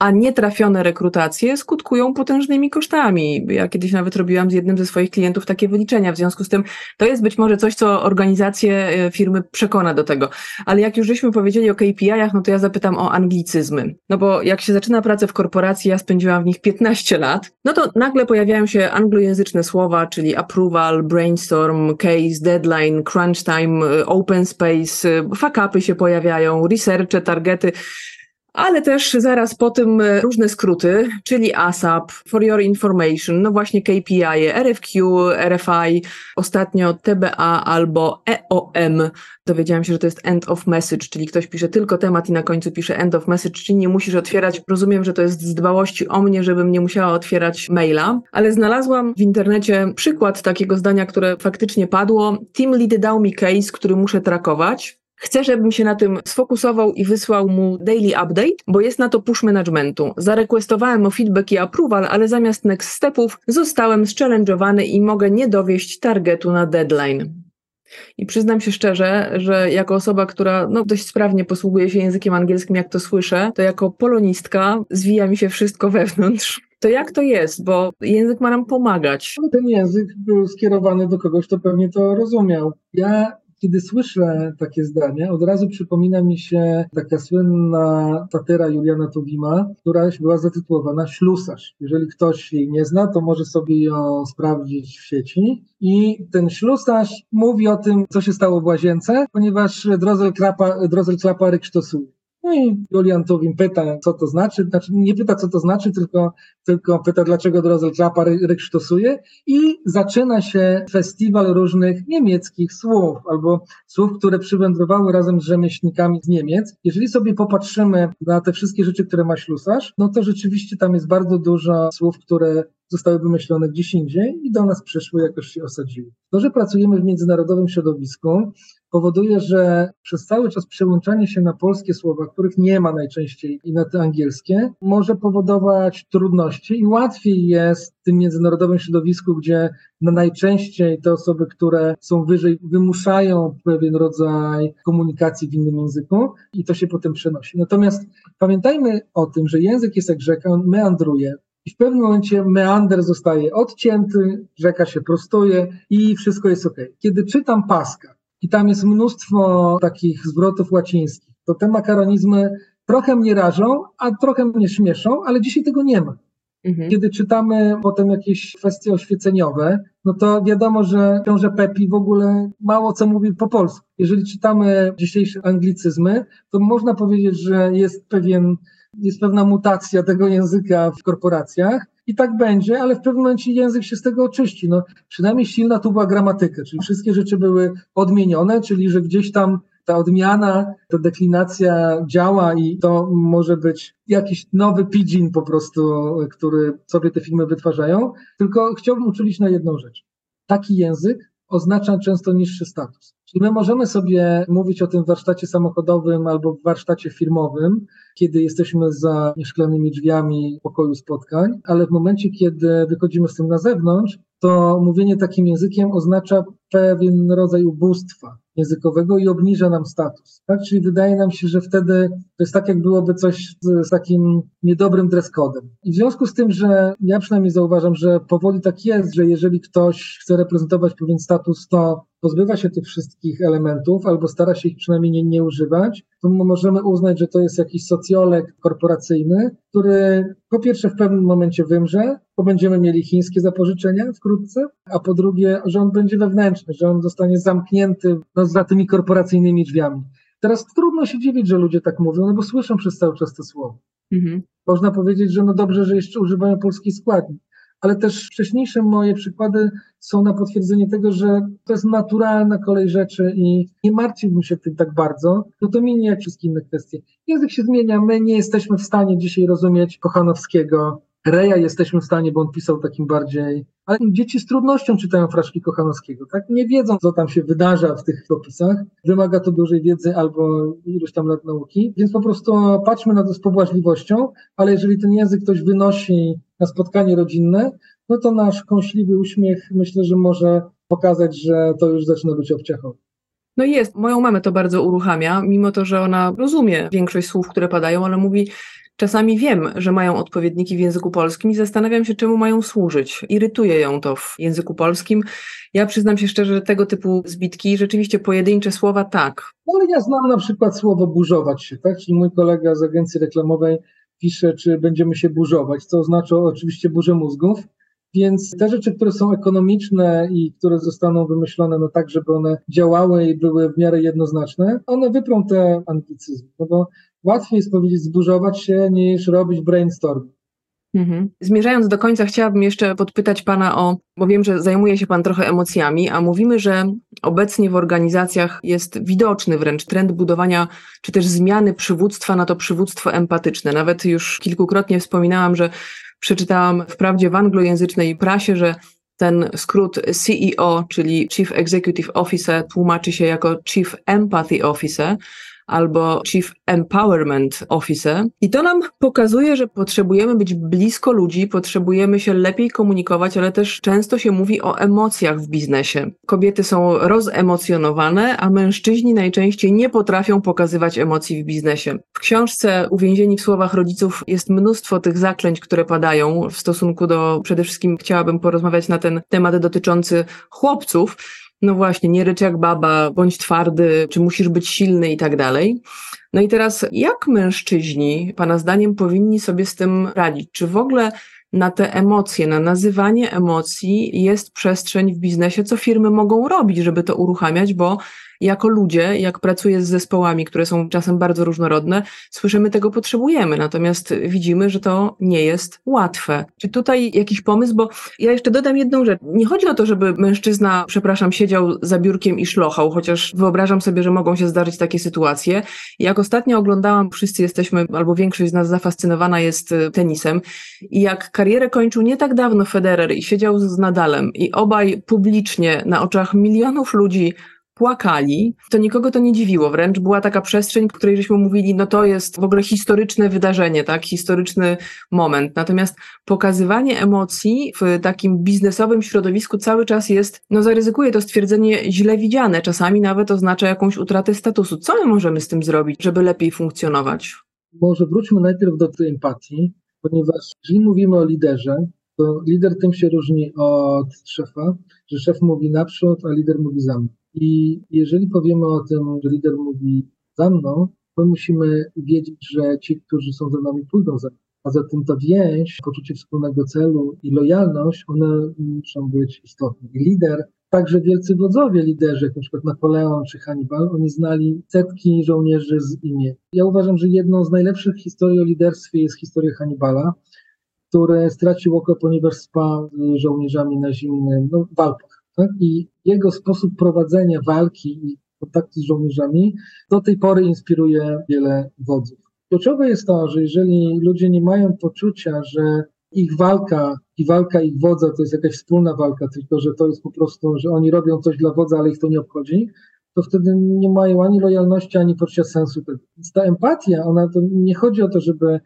a nietrafione rekrutacje skutkują potężnymi kosztami. Ja kiedyś nawet robiłam z jednym ze swoich klientów takie wyliczenia, w związku z tym to jest być może coś, co organizacje e, firmy przekona do tego. Ale jak już żeśmy powiedzieli o KPI-ach, no to ja zapytam o anglicyzmy. No bo jak się zaczyna pracę w korporacji, ja spędziłam w nich 15 lat, no to nagle pojawiają się anglojęzyczne słowa, czyli approval, brainstorm, case, deadline, crunch time, e, open space, e, fuck upy się pojawiają, researche, targety ale też zaraz po tym e, różne skróty, czyli ASAP, For Your Information, no właśnie KPI, RFQ, RFI, ostatnio TBA albo EOM. Dowiedziałam się, że to jest end of message, czyli ktoś pisze tylko temat i na końcu pisze end of message, czyli nie musisz otwierać. Rozumiem, że to jest z dbałości o mnie, żebym nie musiała otwierać maila, ale znalazłam w internecie przykład takiego zdania, które faktycznie padło. Team lead dał mi case, który muszę trakować. Chcę, żebym się na tym sfokusował i wysłał mu daily update, bo jest na to push managementu. Zarequestowałem o feedback i approval, ale zamiast next stepów zostałem zchallenge'owany i mogę nie dowieść targetu na deadline. I przyznam się szczerze, że jako osoba, która no, dość sprawnie posługuje się językiem angielskim, jak to słyszę, to jako polonistka zwija mi się wszystko wewnątrz. To jak to jest? Bo język ma nam pomagać. Ten język był skierowany do kogoś, kto pewnie to rozumiał. Ja kiedy słyszę takie zdania, od razu przypomina mi się taka słynna tatera Juliana Tuwima, która była zatytułowana Ślusarz. Jeżeli ktoś jej nie zna, to może sobie ją sprawdzić w sieci. I ten ślusarz mówi o tym, co się stało w łazience, ponieważ Drozel Klapa, Drozel Klapa ryksztosuje. No i Julian Tuwim pyta, co to znaczy. Znaczy, nie pyta, co to znaczy, tylko, tylko pyta, dlaczego Drozel Klapa ryksztosuje. I zaczyna się festiwal różnych niemieckich słów, albo słów, które przywędrowały razem z rzemieślnikami z Niemiec. Jeżeli sobie popatrzymy na te wszystkie rzeczy, które ma ślusarz, no to rzeczywiście tam jest bardzo dużo słów, które zostały wymyślone gdzieś indziej i do nas przyszły, jakoś się osadziły. To, że pracujemy w międzynarodowym środowisku, powoduje, że przez cały czas przełączanie się na polskie słowa, których nie ma najczęściej i na te angielskie, może powodować trudności i łatwiej jest w tym międzynarodowym środowisku, gdzie no najczęściej te osoby, które są wyżej, wymuszają pewien rodzaj komunikacji w innym języku i to się potem przenosi. Natomiast pamiętajmy o tym, że język jest jak rzeka, on meandruje. I w pewnym momencie meander zostaje odcięty, rzeka się prostuje i wszystko jest ok. Kiedy czytam Paska, i tam jest mnóstwo takich zwrotów łacińskich. To te makaronizmy trochę mnie rażą, a trochę mnie śmieszą, ale dzisiaj tego nie ma. Mhm. Kiedy czytamy potem jakieś kwestie oświeceniowe, no to wiadomo, że książę Pepi w ogóle mało co mówi po polsku. Jeżeli czytamy dzisiejsze anglicyzmy, to można powiedzieć, że jest pewien, jest pewna mutacja tego języka w korporacjach, i tak będzie, ale w pewnym momencie język się z tego oczyści. No, przynajmniej silna tu była gramatyka, czyli wszystkie rzeczy były odmienione, czyli że gdzieś tam ta odmiana, ta deklinacja działa i to może być jakiś nowy pidgin po prostu, który sobie te filmy wytwarzają. Tylko chciałbym uczulić na jedną rzecz. Taki język oznacza często niższy status. Czyli my możemy sobie mówić o tym warsztacie samochodowym albo warsztacie firmowym, kiedy jesteśmy za nieszklanymi drzwiami pokoju spotkań, ale w momencie, kiedy wychodzimy z tym na zewnątrz, to mówienie takim językiem oznacza pewien rodzaj ubóstwa językowego i obniża nam status. Tak? Czyli wydaje nam się, że wtedy to jest tak, jak byłoby coś z, z takim niedobrym dress codem. I w związku z tym, że ja przynajmniej zauważam, że powoli tak jest, że jeżeli ktoś chce reprezentować pewien status, to pozbywa się tych wszystkich elementów albo stara się ich przynajmniej nie, nie używać, to możemy uznać, że to jest jakiś socjolog korporacyjny, który po pierwsze w pewnym momencie wymrze, bo będziemy mieli chińskie zapożyczenia wkrótce, a po drugie, że on będzie wewnętrzny, że on zostanie zamknięty no, za tymi korporacyjnymi drzwiami. Teraz trudno się dziwić, że ludzie tak mówią, no bo słyszą przez cały czas te słowa. Mhm. Można powiedzieć, że no dobrze, że jeszcze używają polski składnik ale też wcześniejsze moje przykłady są na potwierdzenie tego, że to jest naturalna kolej rzeczy i nie martwiłbym się tym tak bardzo, no to minie jak wszystkie inne kwestie. Język się zmienia, my nie jesteśmy w stanie dzisiaj rozumieć Kochanowskiego, Reja jesteśmy w stanie, bo on pisał takim bardziej. Ale dzieci z trudnością czytają fraszki Kochanowskiego, tak? Nie wiedzą, co tam się wydarza w tych opisach. Wymaga to dużej wiedzy albo iluś tam lat nauki. Więc po prostu patrzmy na to z pobłażliwością, ale jeżeli ten język ktoś wynosi na spotkanie rodzinne, no to nasz kąśliwy uśmiech myślę, że może pokazać, że to już zaczyna być obciachowe. No jest, moją mamę to bardzo uruchamia, mimo to, że ona rozumie większość słów, które padają, ale mówi, Czasami wiem, że mają odpowiedniki w języku polskim i zastanawiam się, czemu mają służyć. Irytuje ją to w języku polskim. Ja przyznam się szczerze, że tego typu zbitki, rzeczywiście pojedyncze słowa tak. No ale ja znam na przykład słowo burzować się, tak? Czyli mój kolega z agencji reklamowej pisze, czy będziemy się burzować, co oznacza oczywiście burzę mózgów. Więc te rzeczy, które są ekonomiczne i które zostaną wymyślone no tak, żeby one działały i były w miarę jednoznaczne, one wyprą te anglicyzmy. No bo łatwiej jest powiedzieć zburzować się niż robić brainstorm. Mhm. Zmierzając do końca, chciałabym jeszcze podpytać Pana o, bo wiem, że zajmuje się Pan trochę emocjami, a mówimy, że obecnie w organizacjach jest widoczny wręcz trend budowania, czy też zmiany przywództwa na to przywództwo empatyczne. Nawet już kilkukrotnie wspominałam, że przeczytałam wprawdzie w anglojęzycznej prasie, że ten skrót CEO, czyli Chief Executive Officer, tłumaczy się jako Chief Empathy Officer, albo Chief Empowerment Officer. I to nam pokazuje, że potrzebujemy być blisko ludzi, potrzebujemy się lepiej komunikować, ale też często się mówi o emocjach w biznesie. Kobiety są rozemocjonowane, a mężczyźni najczęściej nie potrafią pokazywać emocji w biznesie. W książce Uwięzieni w słowach rodziców jest mnóstwo tych zaklęć, które padają w stosunku do, przede wszystkim chciałabym porozmawiać na ten temat dotyczący chłopców, no właśnie, nie rycz jak baba, bądź twardy, czy musisz być silny i tak dalej. No i teraz, jak mężczyźni, Pana zdaniem, powinni sobie z tym radzić? Czy w ogóle na te emocje, na nazywanie emocji jest przestrzeń w biznesie, co firmy mogą robić, żeby to uruchamiać, bo jako ludzie, jak pracuję z zespołami, które są czasem bardzo różnorodne, słyszymy tego potrzebujemy, natomiast widzimy, że to nie jest łatwe. Czy tutaj jakiś pomysł? Bo ja jeszcze dodam jedną rzecz. Nie chodzi o to, żeby mężczyzna, przepraszam, siedział za biurkiem i szlochał, chociaż wyobrażam sobie, że mogą się zdarzyć takie sytuacje. Jak ostatnio oglądałam, wszyscy jesteśmy, albo większość z nas zafascynowana jest y, tenisem i jak karierę kończył nie tak dawno Federer i siedział z Nadalem i obaj publicznie na oczach milionów ludzi płakali, to nikogo to nie dziwiło. Wręcz była taka przestrzeń, w której żeśmy mówili, no to jest w ogóle historyczne wydarzenie, tak, historyczny moment. Natomiast pokazywanie emocji w takim biznesowym środowisku cały czas jest, no zaryzykuję to stwierdzenie, źle widziane. Czasami nawet oznacza jakąś utratę statusu. Co my możemy z tym zrobić, żeby lepiej funkcjonować? Może wróćmy najpierw do tej empatii, ponieważ jeżeli mówimy o liderze, to lider tym się różni od szefa, że szef mówi naprzód, a lider mówi za mną. I jeżeli powiemy o tym, że lider mówi za mną, to musimy wiedzieć, że ci, którzy są za nami, pójdą za nami. A zatem ta więź, poczucie wspólnego celu i lojalność, one muszą być istotne. I lider, także wielcy wodzowie liderzy, jak na przykład Napoleon czy Hannibal, oni znali setki żołnierzy z imię. Ja uważam, że jedną z najlepszych historii o liderstwie jest historia Hannibala, który stracił oko, ponieważ spał z żołnierzami na zimnym no, walkach. Tak? I jego sposób prowadzenia walki i kontaktu z żołnierzami do tej pory inspiruje wiele wodzów. Kluczowe jest to, że jeżeli ludzie nie mają poczucia, że ich walka i walka ich wodza to jest jakaś wspólna walka, tylko że to jest po prostu, że oni robią coś dla wodza, ale ich to nie obchodzi, to wtedy nie mają ani lojalności, ani poczucia sensu. Więc ta empatia, ona to nie chodzi o to, żeby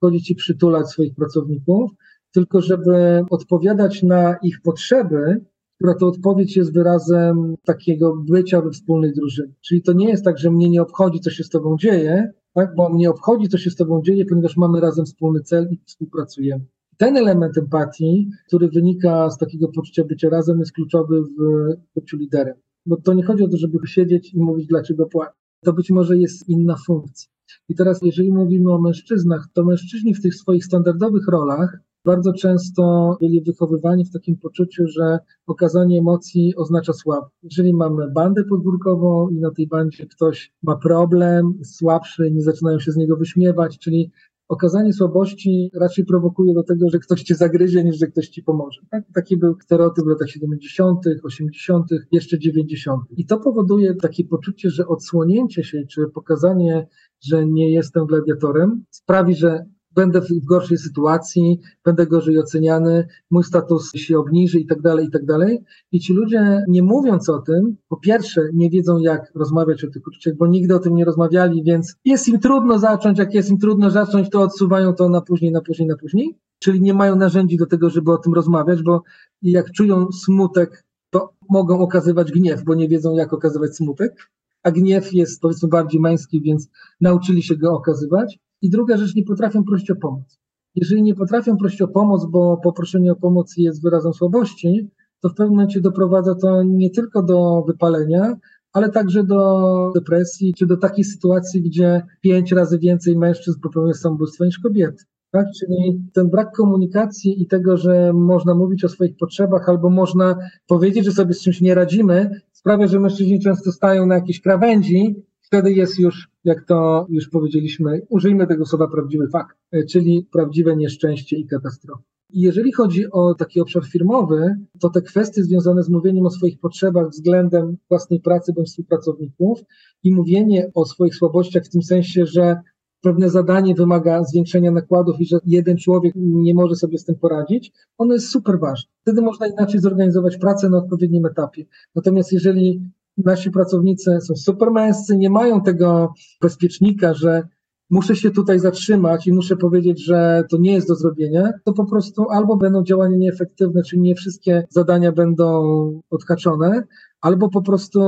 chodzić i przytulać swoich pracowników, tylko żeby odpowiadać na ich potrzeby która to odpowiedź jest wyrazem takiego bycia we wspólnej drużynie. Czyli to nie jest tak, że mnie nie obchodzi, co się z tobą dzieje, tak? bo mnie obchodzi, co się z tobą dzieje, ponieważ mamy razem wspólny cel i współpracujemy. Ten element empatii, który wynika z takiego poczucia bycia razem, jest kluczowy w byciu liderem. Bo to nie chodzi o to, żeby siedzieć i mówić, dlaczego płacę. To być może jest inna funkcja. I teraz, jeżeli mówimy o mężczyznach, to mężczyźni w tych swoich standardowych rolach bardzo często byli wychowywani w takim poczuciu, że okazanie emocji oznacza słabość. Jeżeli mamy bandę podwórkową i na tej bandzie ktoś ma problem, słabszy, nie zaczynają się z niego wyśmiewać, czyli okazanie słabości raczej prowokuje do tego, że ktoś cię zagryzie, niż że ktoś ci pomoże. Tak? Taki był stereotyp w latach 70., 80., jeszcze 90. I to powoduje takie poczucie, że odsłonięcie się, czy pokazanie, że nie jestem gladiatorem, sprawi, że będę w gorszej sytuacji, będę gorzej oceniany, mój status się obniży i tak dalej, i tak dalej. I ci ludzie, nie mówiąc o tym, po pierwsze, nie wiedzą, jak rozmawiać o tych uczuciach, bo nigdy o tym nie rozmawiali, więc jest im trudno zacząć, jak jest im trudno zacząć, to odsuwają to na później, na później, na później. Czyli nie mają narzędzi do tego, żeby o tym rozmawiać, bo jak czują smutek, to mogą okazywać gniew, bo nie wiedzą, jak okazywać smutek. A gniew jest powiedzmy bardziej męski, więc nauczyli się go okazywać. I druga rzecz, nie potrafią prosić o pomoc. Jeżeli nie potrafią prosić o pomoc, bo poproszenie o pomoc jest wyrazem słabości, to w pewnym momencie doprowadza to nie tylko do wypalenia, ale także do depresji, czy do takiej sytuacji, gdzie pięć razy więcej mężczyzn popełnia samobójstwo niż kobiety. Tak? Czyli ten brak komunikacji i tego, że można mówić o swoich potrzebach, albo można powiedzieć, że sobie z czymś nie radzimy, sprawia, że mężczyźni często stają na jakiejś krawędzi wtedy jest już, jak to już powiedzieliśmy, użyjmy tego słowa prawdziwy fakt, e, czyli prawdziwe nieszczęście i katastrofa. Jeżeli chodzi o taki obszar firmowy, to te kwestie związane z mówieniem o swoich potrzebach względem własnej pracy bądź współpracowników i mówienie o swoich słabościach w tym sensie, że pewne zadanie wymaga zwiększenia nakładów i że jeden człowiek nie może sobie z tym poradzić, ono jest super ważne. Wtedy można inaczej zorganizować pracę na odpowiednim etapie. Natomiast jeżeli nasi pracownicy są super męscy, nie mają tego bezpiecznika, że muszę się tutaj zatrzymać i muszę powiedzieć, że to nie jest do zrobienia, to po prostu albo będą działania nieefektywne, czyli nie wszystkie zadania będą odhaczone, albo po prostu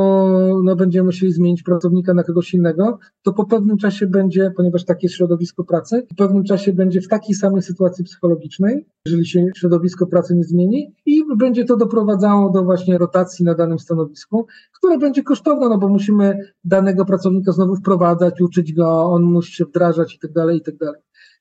no, będziemy musieli zmienić pracownika na kogoś innego, to po pewnym czasie będzie, ponieważ takie jest środowisko pracy, po pewnym czasie będzie w takiej samej sytuacji psychologicznej, jeżeli się środowisko pracy nie zmieni i będzie to doprowadzało do właśnie rotacji na danym stanowisku, które będzie kosztowne, no bo musimy danego pracownika znowu wprowadzać, uczyć go, on musi się wdrażać i tak dalej, i tak dalej.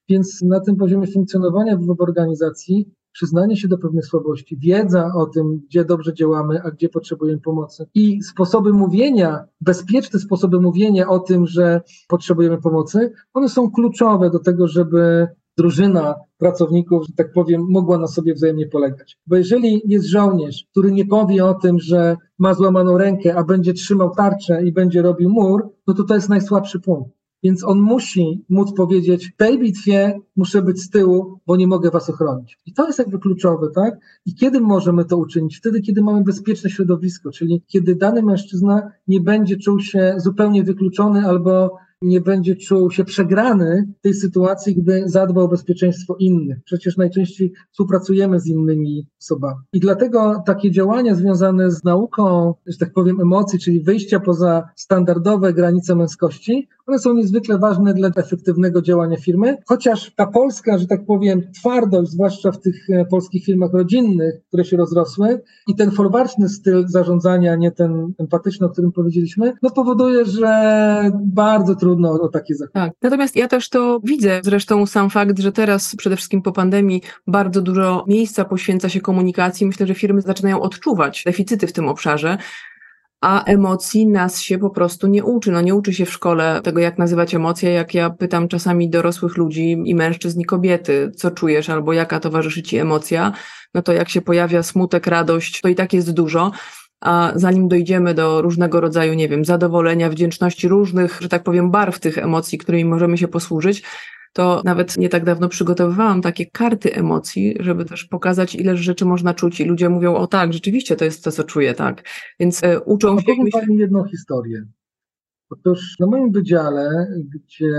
Więc na tym poziomie funkcjonowania w organizacji przyznanie się do pewnych słabości, wiedza o tym, gdzie dobrze działamy, a gdzie potrzebujemy pomocy i sposoby mówienia, bezpieczne sposoby mówienia o tym, że potrzebujemy pomocy, one są kluczowe do tego, żeby drużyna pracowników, że tak powiem, mogła na sobie wzajemnie polegać. Bo jeżeli jest żołnierz, który nie powie o tym, że ma złamaną rękę, a będzie trzymał tarczę i będzie robił mur, no to to jest najsłabszy punkt. Więc on musi móc powiedzieć, w tej bitwie muszę być z tyłu, bo nie mogę was ochronić. I to jest jakby kluczowe, tak? I kiedy możemy to uczynić? Wtedy, kiedy mamy bezpieczne środowisko, czyli kiedy dany mężczyzna nie będzie czuł się zupełnie wykluczony albo nie będzie czuł się przegrany w tej sytuacji, gdy zadba o bezpieczeństwo innych. Przecież najczęściej współpracujemy z innymi osobami. I dlatego takie działania związane z nauką, że tak powiem, emocji, czyli wyjścia poza standardowe granice męskości, one są niezwykle ważne dla efektywnego działania firmy, chociaż ta polska, że tak powiem, twardość, zwłaszcza w tych e, polskich firmach rodzinnych, które się rozrosły i ten folwarczny styl zarządzania, nie ten empatyczny, o którym powiedzieliśmy, no powoduje, że bardzo trudno o takie zakupy. Tak. Natomiast ja też to widzę, zresztą sam fakt, że teraz przede wszystkim po pandemii bardzo dużo miejsca poświęca się komunikacji. Myślę, że firmy zaczynają odczuwać deficyty w tym obszarze a emocji nas się po prostu nie uczy. No nie uczy się w szkole tego, jak nazywać emocje, jak ja pytam czasami dorosłych ludzi i mężczyzn i kobiety, co czujesz albo jaka towarzyszy ci emocja, no to jak się pojawia smutek, radość, to i tak jest dużo. A zanim dojdziemy do różnego rodzaju, nie wiem, zadowolenia, wdzięczności, różnych, że tak powiem, barw tych emocji, którymi możemy się posłużyć, to nawet nie tak dawno przygotowywałam takie karty emocji, żeby też pokazać, ile rzeczy można czuć i ludzie mówią, o tak, rzeczywiście to jest to, co czuję, tak. Więc e, uczą się... Opowiem Pani jedną historię. Otóż na moim wydziale, gdzie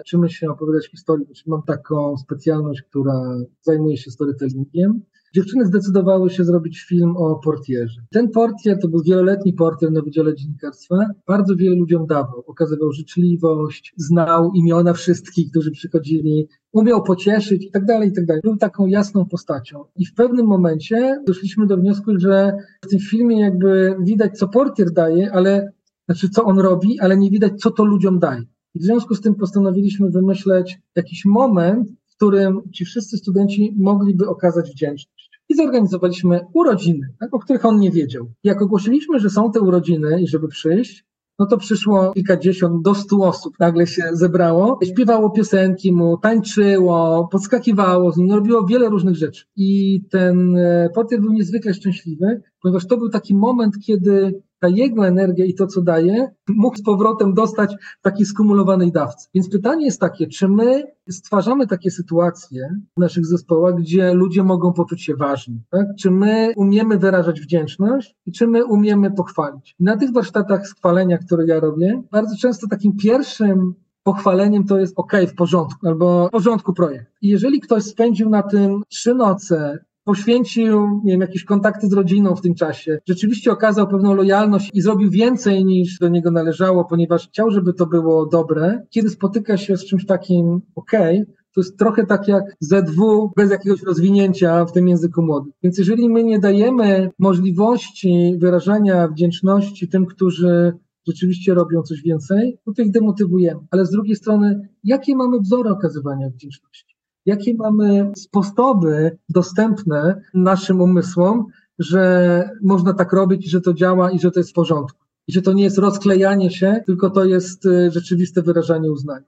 uczymy się opowiadać historię, mam taką specjalność, która zajmuje się storytellingiem, Dziewczyny zdecydowały się zrobić film o portierze. Ten portier to był wieloletni portier na Wydziale Dziennikarstwa. Bardzo wiele ludziom dawał. Okazywał życzliwość, znał imiona wszystkich, którzy przychodzili, umiał pocieszyć i tak dalej, i tak dalej. Był taką jasną postacią. I w pewnym momencie doszliśmy do wniosku, że w tym filmie jakby widać, co portier daje, ale znaczy co on robi, ale nie widać, co to ludziom daje. I w związku z tym postanowiliśmy wymyśleć jakiś moment, w którym ci wszyscy studenci mogliby okazać wdzięczność i zorganizowaliśmy urodziny, tak, o których on nie wiedział. Jak ogłosiliśmy, że są te urodziny i żeby przyjść, no to przyszło kilkadziesiąt do stu osób, nagle się zebrało, śpiewało piosenki mu, tańczyło, podskakiwało z nim, robiło wiele różnych rzeczy. I ten e, portier był niezwykle szczęśliwy, ponieważ to był taki moment, kiedy ta jego energia i to, co daje, mógł z powrotem dostać takiej skumulowanej dawcy. Więc pytanie jest takie, czy my stwarzamy takie sytuacje w naszych zespołach, gdzie ludzie mogą poczuć się ważni? Tak? Czy my umiemy wyrażać wdzięczność i czy my umiemy pochwalić? Na tych warsztatach schwalenia, które ja robię, bardzo często takim pierwszym pochwaleniem to jest ok, w porządku, albo w porządku projekt. I jeżeli ktoś spędził na tym trzy noce, poświęcił, nie wiem, jakieś kontakty z rodziną w tym czasie, rzeczywiście okazał pewną lojalność i zrobił więcej niż do niego należało, ponieważ chciał, żeby to było dobre. Kiedy spotyka się z czymś takim, okej, okay, to jest trochę tak jak ZW bez jakiegoś rozwinięcia w tym języku młodym. Więc jeżeli my nie dajemy możliwości wyrażania wdzięczności tym, którzy rzeczywiście robią coś więcej, to ich demotywujemy. Ale z drugiej strony, jakie mamy wzory okazywania wdzięczności? Jakie mamy sposoby dostępne naszym umysłom, że można tak robić że to działa i że to jest w porządku. I że to nie jest rozklejanie się, tylko to jest y, rzeczywiste wyrażanie uznania.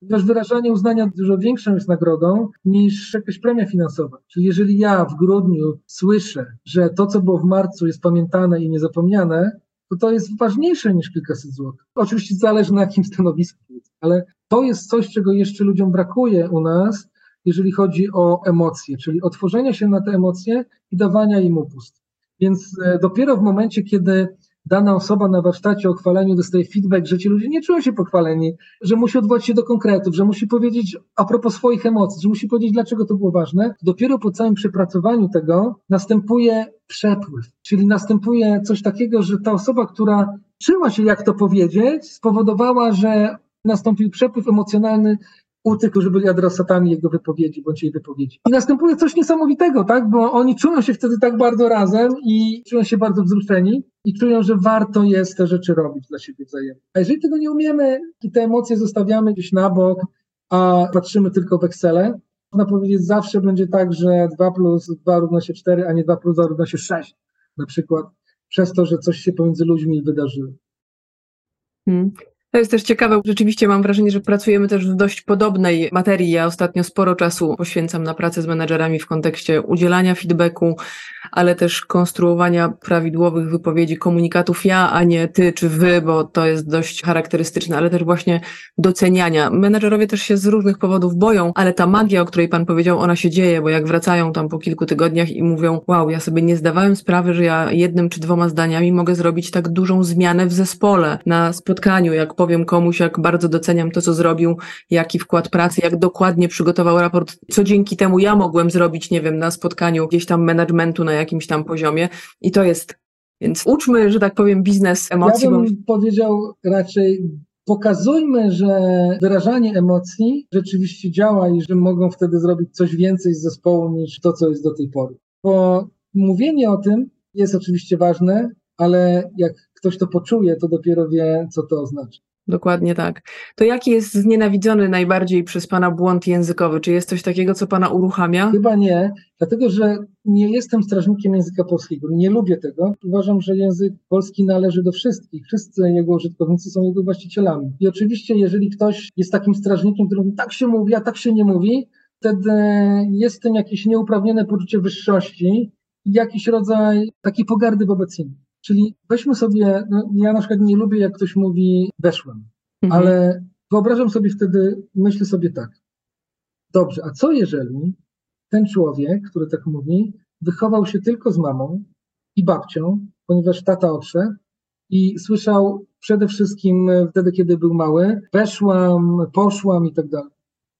Ponieważ wyrażanie uznania dużo większą jest nagrodą niż jakaś premia finansowa. Czyli jeżeli ja w grudniu słyszę, że to, co było w marcu jest pamiętane i niezapomniane, to to jest ważniejsze niż kilkaset złotych. Oczywiście zależy na jakim stanowisku, ale to jest coś, czego jeszcze ludziom brakuje u nas, jeżeli chodzi o emocje, czyli otworzenia się na te emocje i dawania im upust. Więc e, dopiero w momencie, kiedy dana osoba na warsztacie o chwaleniu dostaje feedback, że ci ludzie nie czują się pochwaleni, że musi odwołać się do konkretów, że musi powiedzieć a propos swoich emocji, że musi powiedzieć, dlaczego to było ważne. Dopiero po całym przepracowaniu tego następuje przepływ, czyli następuje coś takiego, że ta osoba, która czuła się, jak to powiedzieć, spowodowała, że nastąpił przepływ emocjonalny u tych, którzy byli adresatami jego wypowiedzi bądź jej wypowiedzi. I następuje coś niesamowitego, tak? Bo oni czują się wtedy tak bardzo razem i czują się bardzo wzruszeni i czują, że warto jest te rzeczy robić dla siebie wzajemnie. A jeżeli tego nie umiemy i te emocje zostawiamy gdzieś na bok, a patrzymy tylko w Excele, można powiedzieć, zawsze będzie tak, że 2 plus 2 równa się 4, a nie 2 plus 2 równa się 6 na przykład, przez to, że coś się pomiędzy ludźmi wydarzyło. Hmm. To jest też ciekawe. Rzeczywiście mam wrażenie, że pracujemy też w dość podobnej materii. Ja ostatnio sporo czasu poświęcam na pracę z menedżerami w kontekście udzielania feedbacku, ale też konstruowania prawidłowych wypowiedzi, komunikatów ja, a nie ty czy wy, bo to jest dość charakterystyczne, ale też właśnie doceniania. Menedżerowie też się z różnych powodów boją, ale ta magia, o której pan powiedział, ona się dzieje, bo jak wracają tam po kilku tygodniach i mówią, wow, ja sobie nie zdawałem sprawy, że ja jednym czy dwoma zdaniami mogę zrobić tak dużą zmianę w zespole, na spotkaniu, jak powiem komuś, jak bardzo doceniam to, co zrobił, jaki wkład pracy, jak dokładnie przygotował raport, co dzięki temu ja mogłem zrobić, nie wiem, na spotkaniu gdzieś tam managementu na jakimś tam poziomie. I to jest, więc uczmy, że tak powiem, biznes emocji. Ja bym bo... powiedział raczej pokazujmy, że wyrażanie emocji rzeczywiście działa i że mogą wtedy zrobić coś więcej z zespołu niż to, co jest do tej pory. Bo mówienie o tym jest oczywiście ważne, ale jak ktoś to poczuje, to dopiero wie, co to oznacza. Dokładnie tak. To jaki jest znienawidzony najbardziej przez Pana błąd językowy? Czy jest coś takiego, co Pana uruchamia? Chyba nie, dlatego że nie jestem strażnikiem języka polskiego. Nie lubię tego. Uważam, że język polski należy do wszystkich. Wszyscy jego użytkownicy są jego właścicielami. I oczywiście, jeżeli ktoś jest takim strażnikiem, który mówi, tak się mówi, a tak się nie mówi, wtedy jest w tym jakieś nieuprawnione poczucie wyższości i jakiś rodzaj takiej pogardy wobec innych. Czyli weźmy sobie, no ja na przykład nie lubię, jak ktoś mówi weszłem, mhm. ale wyobrażam sobie wtedy, myślę sobie tak, dobrze, a co jeżeli ten człowiek, który tak mówi, wychował się tylko z mamą i babcią, ponieważ tata odszedł i słyszał przede wszystkim wtedy, kiedy był mały, weszłam, poszłam i tak dalej.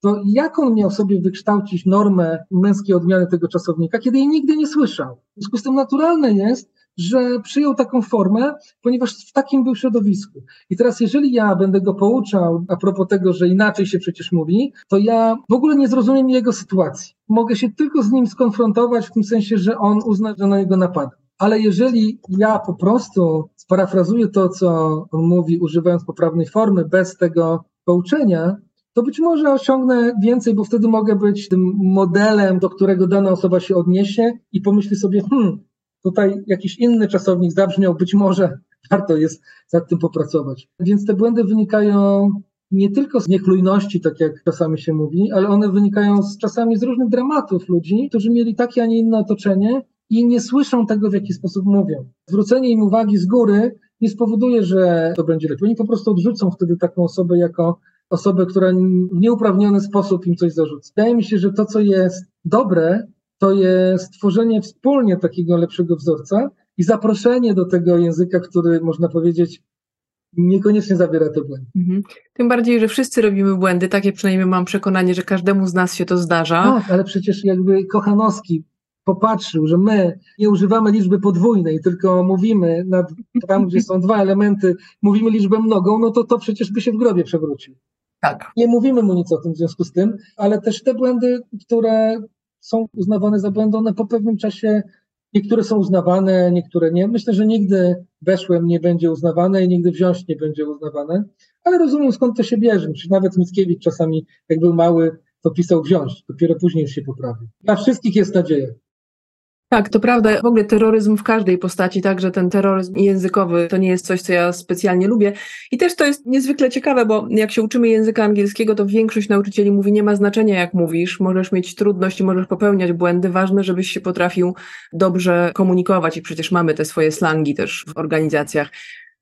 To jak on miał sobie wykształcić normę męskiej odmiany tego czasownika, kiedy jej nigdy nie słyszał? W związku z tym naturalne jest, że przyjął taką formę, ponieważ w takim był środowisku. I teraz, jeżeli ja będę go pouczał a propos tego, że inaczej się przecież mówi, to ja w ogóle nie zrozumiem jego sytuacji. Mogę się tylko z nim skonfrontować w tym sensie, że on uzna, że na niego napada. Ale jeżeli ja po prostu sparafrazuję to, co on mówi, używając poprawnej formy, bez tego pouczenia, to być może osiągnę więcej, bo wtedy mogę być tym modelem, do którego dana osoba się odniesie i pomyśli sobie, hmm, tutaj jakiś inny czasownik zabrzmiał, być może warto jest nad tym popracować. Więc te błędy wynikają nie tylko z niechlujności, tak jak czasami się mówi, ale one wynikają z, czasami z różnych dramatów ludzi, którzy mieli takie, a nie inne otoczenie i nie słyszą tego, w jaki sposób mówią. Zwrócenie im uwagi z góry nie spowoduje, że to będzie lepiej. Oni po prostu odrzucą wtedy taką osobę jako osobę, która w nieuprawniony sposób im coś zarzuca. Wydaje mi się, że to, co jest dobre, to jest tworzenie wspólnie takiego lepszego wzorca i zaproszenie do tego języka, który można powiedzieć niekoniecznie zawiera te błędy. Mhm. Tym bardziej, że wszyscy robimy błędy, takie przynajmniej mam przekonanie, że każdemu z nas się to zdarza. Tak, ale przecież jakby Kochanowski popatrzył, że my nie używamy liczby podwójnej, tylko mówimy nad, tam, gdzie są dwa elementy, mówimy liczbę mnogą, no to to przecież by się w grobie przewrócił. Tak. Nie mówimy mu nic o tym w związku z tym, ale też te błędy, które są uznawane za błędy, one po pewnym czasie niektóre są uznawane, niektóre nie. Myślę, że nigdy weszłem nie będzie uznawane i nigdy wziąć nie będzie uznawane, ale rozumiem skąd to się bierze. Czyli nawet Mickiewicz czasami, jak był mały, to pisał wziąć, dopiero później już się poprawił. Dla wszystkich jest nadzieja. Tak, to prawda. W ogóle terroryzm w każdej postaci, także ten terroryzm językowy to nie jest coś, co ja specjalnie lubię. I też to jest niezwykle ciekawe, bo jak się uczymy języka angielskiego, to większość nauczycieli mówi, nie ma znaczenia jak mówisz, możesz mieć trudności, możesz popełniać błędy, ważne, żebyś się potrafił dobrze komunikować i przecież mamy te swoje slangi też w organizacjach.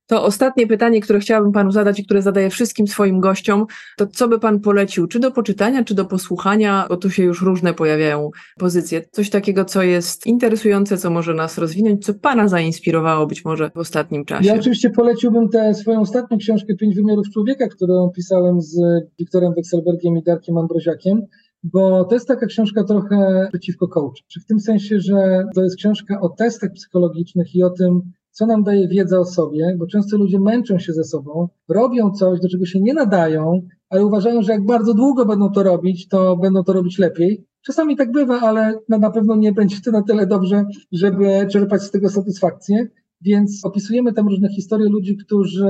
To ostatnie pytanie, które chciałabym Panu zadać i które zadaję wszystkim swoim gościom, to co by Pan polecił, czy do poczytania, czy do posłuchania, bo tu się już różne pojawiają pozycje. Coś takiego, co jest interesujące, co może nas rozwinąć, co Pana zainspirowało być może w ostatnim czasie. Ja oczywiście poleciłbym tę swoją ostatnią książkę Pięć wymiarów człowieka, którą pisałem z Wiktorem Wekselbergiem i Darkiem Ambroziakiem bo to jest taka książka trochę przeciwko coach. W tym sensie, że to jest książka o testach psychologicznych i o tym, co nam daje wiedza o sobie, bo często ludzie męczą się ze sobą, robią coś, do czego się nie nadają, ale uważają, że jak bardzo długo będą to robić, to będą to robić lepiej. Czasami tak bywa, ale na pewno nie będzie to na tyle dobrze, żeby czerpać z tego satysfakcję. Więc opisujemy tam różne historie ludzi, którzy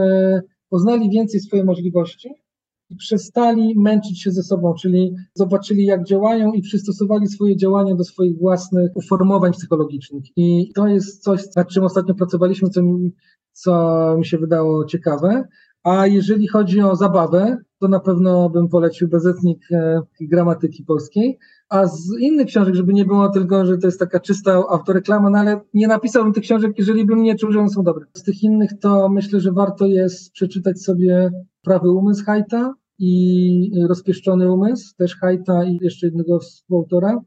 poznali więcej swoje możliwości, i przestali męczyć się ze sobą, czyli zobaczyli, jak działają i przystosowali swoje działania do swoich własnych uformowań psychologicznych. I to jest coś, nad czym ostatnio pracowaliśmy, co mi, co mi się wydało ciekawe. A jeżeli chodzi o zabawę, to na pewno bym polecił bezetnik e, gramatyki polskiej. A z innych książek, żeby nie było tylko, że to jest taka czysta autoreklama, no ale nie napisałbym tych książek, jeżeli bym nie czuł, że one są dobre. Z tych innych to myślę, że warto jest przeczytać sobie Prawy umysł Hajta i Rozpieszczony umysł, też Hajta i jeszcze jednego współautora,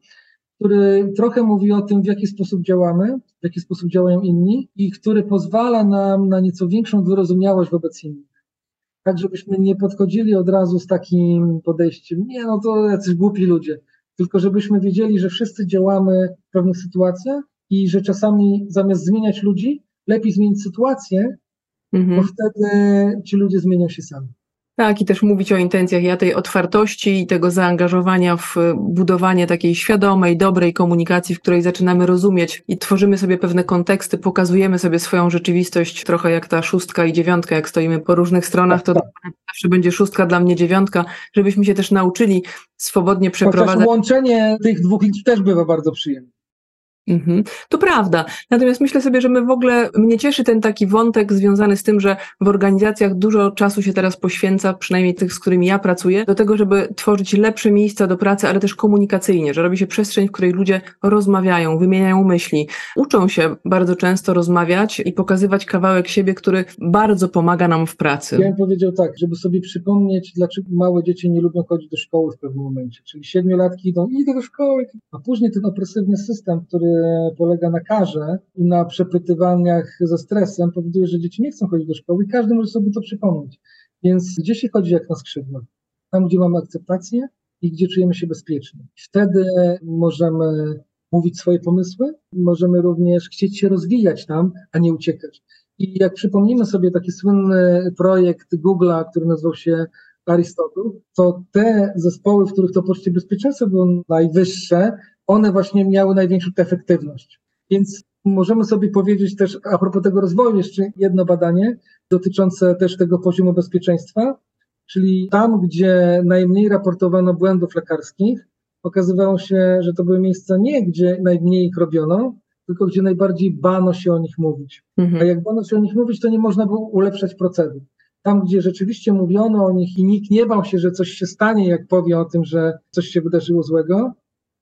który trochę mówi o tym, w jaki sposób działamy, w jaki sposób działają inni i który pozwala nam na nieco większą wyrozumiałość wobec innych. Tak, żebyśmy nie podchodzili od razu z takim podejściem, nie no to jacyś głupi ludzie, tylko żebyśmy wiedzieli, że wszyscy działamy w pewnych sytuacjach i że czasami zamiast zmieniać ludzi, lepiej zmienić sytuację, mhm. bo wtedy ci ludzie zmienią się sami. Tak, i też mówić o intencjach, ja tej otwartości i tego zaangażowania w budowanie takiej świadomej, dobrej komunikacji, w której zaczynamy rozumieć i tworzymy sobie pewne konteksty, pokazujemy sobie swoją rzeczywistość, trochę jak ta szóstka i dziewiątka, jak stoimy po różnych stronach, to zawsze będzie szóstka dla mnie dziewiątka, żebyśmy się też nauczyli swobodnie przeprowadzać. Chociaż łączenie tych dwóch liczb też bywa bardzo przyjemne. Mhm. To prawda. Natomiast myślę sobie, że my w ogóle, mnie cieszy ten taki wątek związany z tym, że w organizacjach dużo czasu się teraz poświęca, przynajmniej tych, z którymi ja pracuję, do tego, żeby tworzyć lepsze miejsca do pracy, ale też komunikacyjnie, że robi się przestrzeń, w której ludzie rozmawiają, wymieniają myśli, uczą się bardzo często rozmawiać i pokazywać kawałek siebie, który bardzo pomaga nam w pracy. Ja bym powiedział tak, żeby sobie przypomnieć, dlaczego małe dzieci nie lubią chodzić do szkoły w pewnym momencie. Czyli siedmiolatki idą, idę do szkoły, a później ten opresywny system, który polega na karze i na przepytywaniach ze stresem, powoduje, że dzieci nie chcą chodzić do szkoły i każdy może sobie to przypomnieć. Więc gdzie się chodzi jak na skrzydłach? Tam, gdzie mamy akceptację i gdzie czujemy się bezpiecznie. Wtedy możemy mówić swoje pomysły, możemy również chcieć się rozwijać tam, a nie uciekać. I jak przypomnimy sobie taki słynny projekt Google'a, który nazywał się Aristotle, to te zespoły, w których to poczucie bezpieczeństwa było najwyższe, one właśnie miały największą efektywność. Więc możemy sobie powiedzieć też, a propos tego rozwoju, jeszcze jedno badanie dotyczące też tego poziomu bezpieczeństwa, czyli tam, gdzie najmniej raportowano błędów lekarskich, okazywało się, że to były miejsca nie, gdzie najmniej ich robiono, tylko gdzie najbardziej bano się o nich mówić. Mhm. A jak bano się o nich mówić, to nie można było ulepszać procedur. Tam, gdzie rzeczywiście mówiono o nich i nikt nie bał się, że coś się stanie, jak powie o tym, że coś się wydarzyło złego,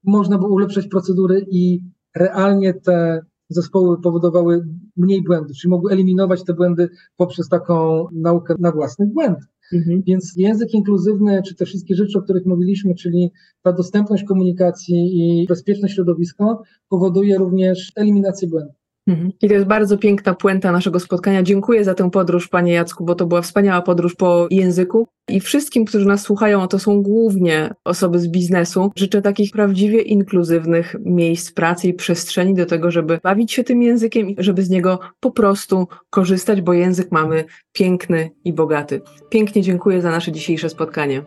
można było ulepszać procedury i realnie te zespoły powodowały mniej błędów, czyli mogły eliminować te błędy poprzez taką naukę na własnych błędach. Mhm. Więc język inkluzywny, czy te wszystkie rzeczy, o których mówiliśmy, czyli ta dostępność komunikacji i bezpieczne środowisko, powoduje również eliminację błędów. Mhm. I to jest bardzo piękna puenta naszego spotkania. Dziękuję za tę podróż, Panie Jacku, bo to była wspaniała podróż po języku. I wszystkim, którzy nas słuchają, a to są głównie osoby z biznesu, życzę takich prawdziwie inkluzywnych miejsc pracy i przestrzeni do tego, żeby bawić się tym językiem i żeby z niego po prostu korzystać, bo język mamy piękny i bogaty. Pięknie dziękuję za nasze dzisiejsze spotkanie.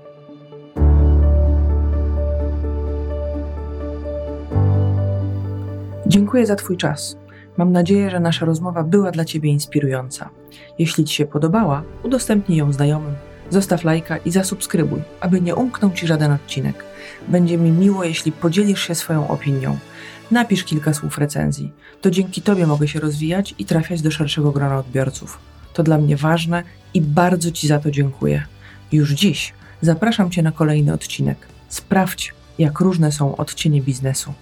Dziękuję za Twój czas. Mam nadzieję, że nasza rozmowa była dla Ciebie inspirująca. Jeśli Ci się podobała, udostępnij ją znajomym, zostaw lajka i zasubskrybuj, aby nie umknął Ci żaden odcinek. Będzie mi miło, jeśli podzielisz się swoją opinią. Napisz kilka słów recenzji. To dzięki Tobie mogę się rozwijać i trafiać do szerszego grona odbiorców. To dla mnie ważne i bardzo Ci za to dziękuję. Już dziś zapraszam Cię na kolejny odcinek. Sprawdź, jak różne są odcienie biznesu.